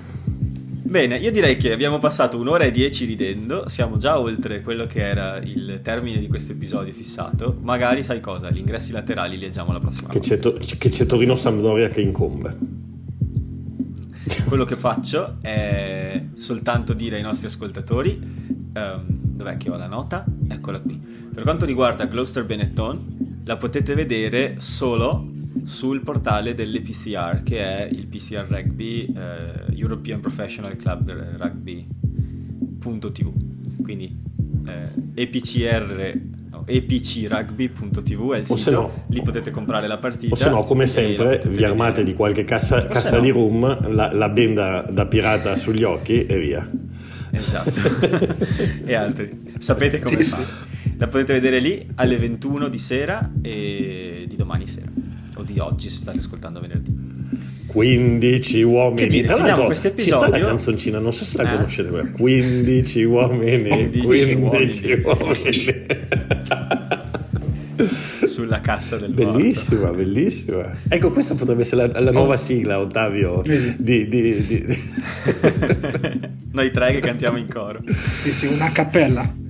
Bene, io direi che abbiamo passato un'ora e dieci ridendo, siamo già oltre quello che era il termine di questo episodio fissato. Magari sai cosa? Gli ingressi laterali li leggiamo la prossima che volta. C'è to- che c'è Torino Sampdoria che incombe. Quello che faccio è soltanto dire ai nostri ascoltatori um, dov'è che ho la nota? Eccola qui. Per quanto riguarda Gloucester Benetton, la potete vedere solo sul portale dell'EPCR che è il PCR Rugby eh, European Professional Club Rugby.tv quindi eh, EPCR no, epcrugby.tv è il sito. no, lì potete comprare la partita o se no come sempre vi armate vedere. di qualche cassa, cassa no. di room la, la benda da pirata sugli occhi e via. Esatto. E altri. Sapete come sì, fare sì. la potete vedere lì alle 21 di sera e di domani sera o di oggi se state ascoltando venerdì 15 uomini. Che Tra l'altro, questo episodio... ci sta la canzoncina, non so se la eh? conoscete. 15 uomini. 15, 15 uomini. uomini. Sulla cassa del Bellissima, morto. bellissima. Ecco, questa potrebbe essere la, la nuova oh. sigla, Ottavio. Di, di, di... Noi tre che cantiamo in coro. Sì, sì, una cappella.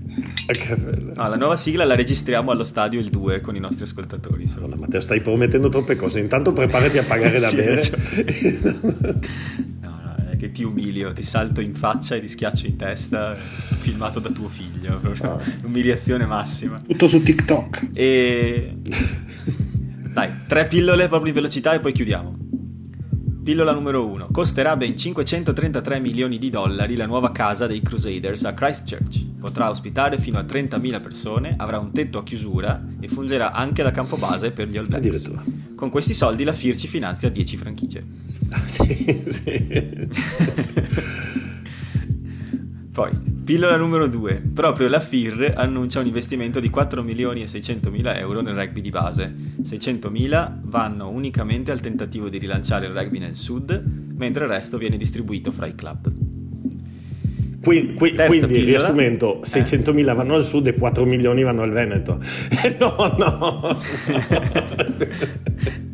No, la nuova sigla la registriamo allo stadio il 2 con i nostri ascoltatori. Madonna, Matteo, stai promettendo troppe cose. Intanto preparati a pagare da sì, bere. Cioè... no, no, è che ti umilio, ti salto in faccia e ti schiaccio in testa, filmato da tuo figlio. Ah. Umiliazione massima. Tutto su TikTok. E... Dai, tre pillole proprio in velocità e poi chiudiamo. Pillola numero 1. Costerà ben 533 milioni di dollari la nuova casa dei Crusaders a Christchurch. Potrà ospitare fino a 30.000 persone, avrà un tetto a chiusura e fungerà anche da campo base per gli All Blacks. Con questi soldi la FIR ci finanzia 10 franchigie. Ah, sì, sì. Poi, pillola numero 2. Proprio la FIR annuncia un investimento di 4 milioni e 600 mila euro nel rugby di base. 600 mila vanno unicamente al tentativo di rilanciare il rugby nel sud, mentre il resto viene distribuito fra i club. Qui, qui, quindi, pillola. riassumendo, 600 mila vanno al sud e 4 milioni vanno al Veneto. no, no.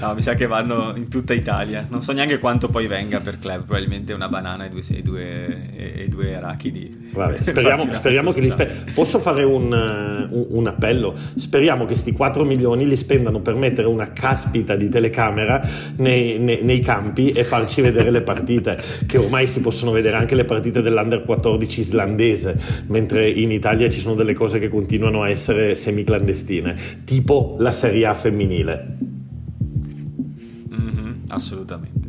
No, mi sa che vanno in tutta Italia. Non so neanche quanto poi venga per club. Probabilmente una banana e due, e due, e due arachidi. Vabbè, speriamo, speriamo che li spe- Posso fare un, un, un, appello? Speriamo che questi 4 milioni li spendano per mettere una caspita di telecamera nei, nei, nei campi e farci vedere le partite. Che ormai si possono vedere anche le partite dell'Under 14 islandese, mentre in Italia ci sono delle cose che continuano a essere semiclandestine, tipo la Serie A femminile assolutamente.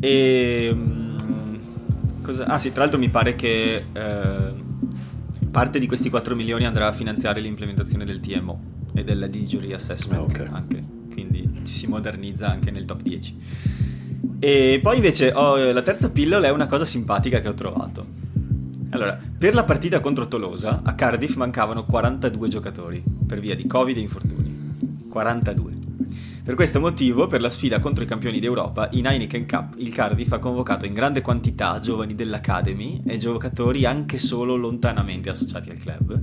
E, um, cosa, ah sì, tra l'altro mi pare che eh, parte di questi 4 milioni andrà a finanziare l'implementazione del TMO e del Digital Reassessment ah, okay. anche, quindi ci si modernizza anche nel top 10. E poi invece oh, la terza pillola è una cosa simpatica che ho trovato. Allora, per la partita contro Tolosa a Cardiff mancavano 42 giocatori per via di Covid e infortuni. 42. Per questo motivo, per la sfida contro i campioni d'Europa, in Heineken Cup il Cardiff ha convocato in grande quantità giovani dell'Academy e giocatori anche solo lontanamente associati al club.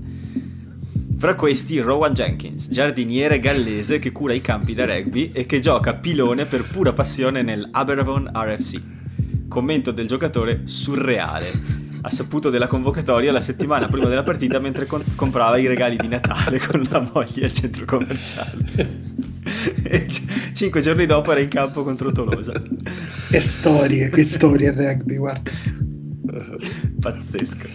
Fra questi Rowan Jenkins, giardiniere gallese che cura i campi da rugby e che gioca pilone per pura passione nel Aberavon RFC. Commento del giocatore surreale. Ha saputo della convocatoria la settimana prima della partita mentre comprava i regali di Natale con la moglie al centro commerciale. Cinque giorni dopo era in campo contro Tolosa. Che storie, che storie il rugby, guarda. Pazzesco.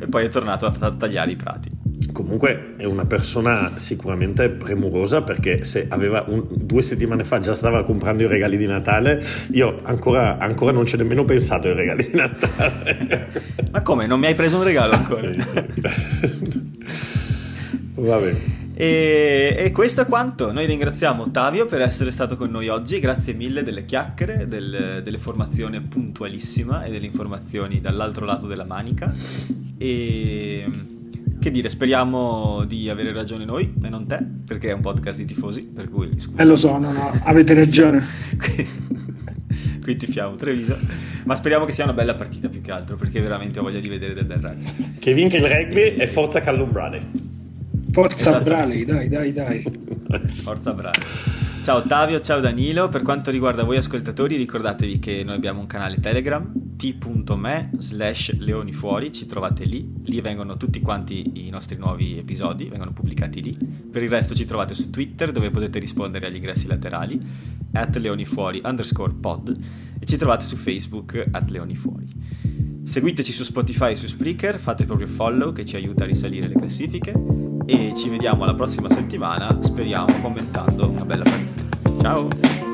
E poi è tornato a tagliare i prati. Comunque è una persona sicuramente premurosa perché se aveva un, due settimane fa già stava comprando i regali di Natale, io ancora, ancora non ci ho nemmeno pensato ai regali di Natale. Ma come? Non mi hai preso un regalo ancora? sì, sì. Va bene. E, e, questo è quanto. Noi ringraziamo Ottavio per essere stato con noi oggi. Grazie mille delle chiacchiere, del, delle formazioni puntualissima e delle informazioni dall'altro lato della manica. E che dire, speriamo di avere ragione noi e non te, perché è un podcast di tifosi. Per cui scusa. Eh, lo so, no, no, avete ragione. qui tifiamo Treviso. Ma speriamo che sia una bella partita più che altro, perché veramente ho voglia di vedere del bel rugby. Che vinca il rugby e forza Callumbrane. Forza esatto. Brale, dai, dai, dai. Forza Brale. Ciao Ottavio, ciao Danilo. Per quanto riguarda voi ascoltatori, ricordatevi che noi abbiamo un canale Telegram, t.me slash leonifuori, ci trovate lì. Lì vengono tutti quanti i nostri nuovi episodi, vengono pubblicati lì. Per il resto ci trovate su Twitter, dove potete rispondere agli ingressi laterali, at leonifuori underscore pod, e ci trovate su Facebook, at leonifuori. Seguiteci su Spotify e su Spreaker, fate proprio follow che ci aiuta a risalire le classifiche e ci vediamo la prossima settimana, speriamo commentando una bella partita. Ciao!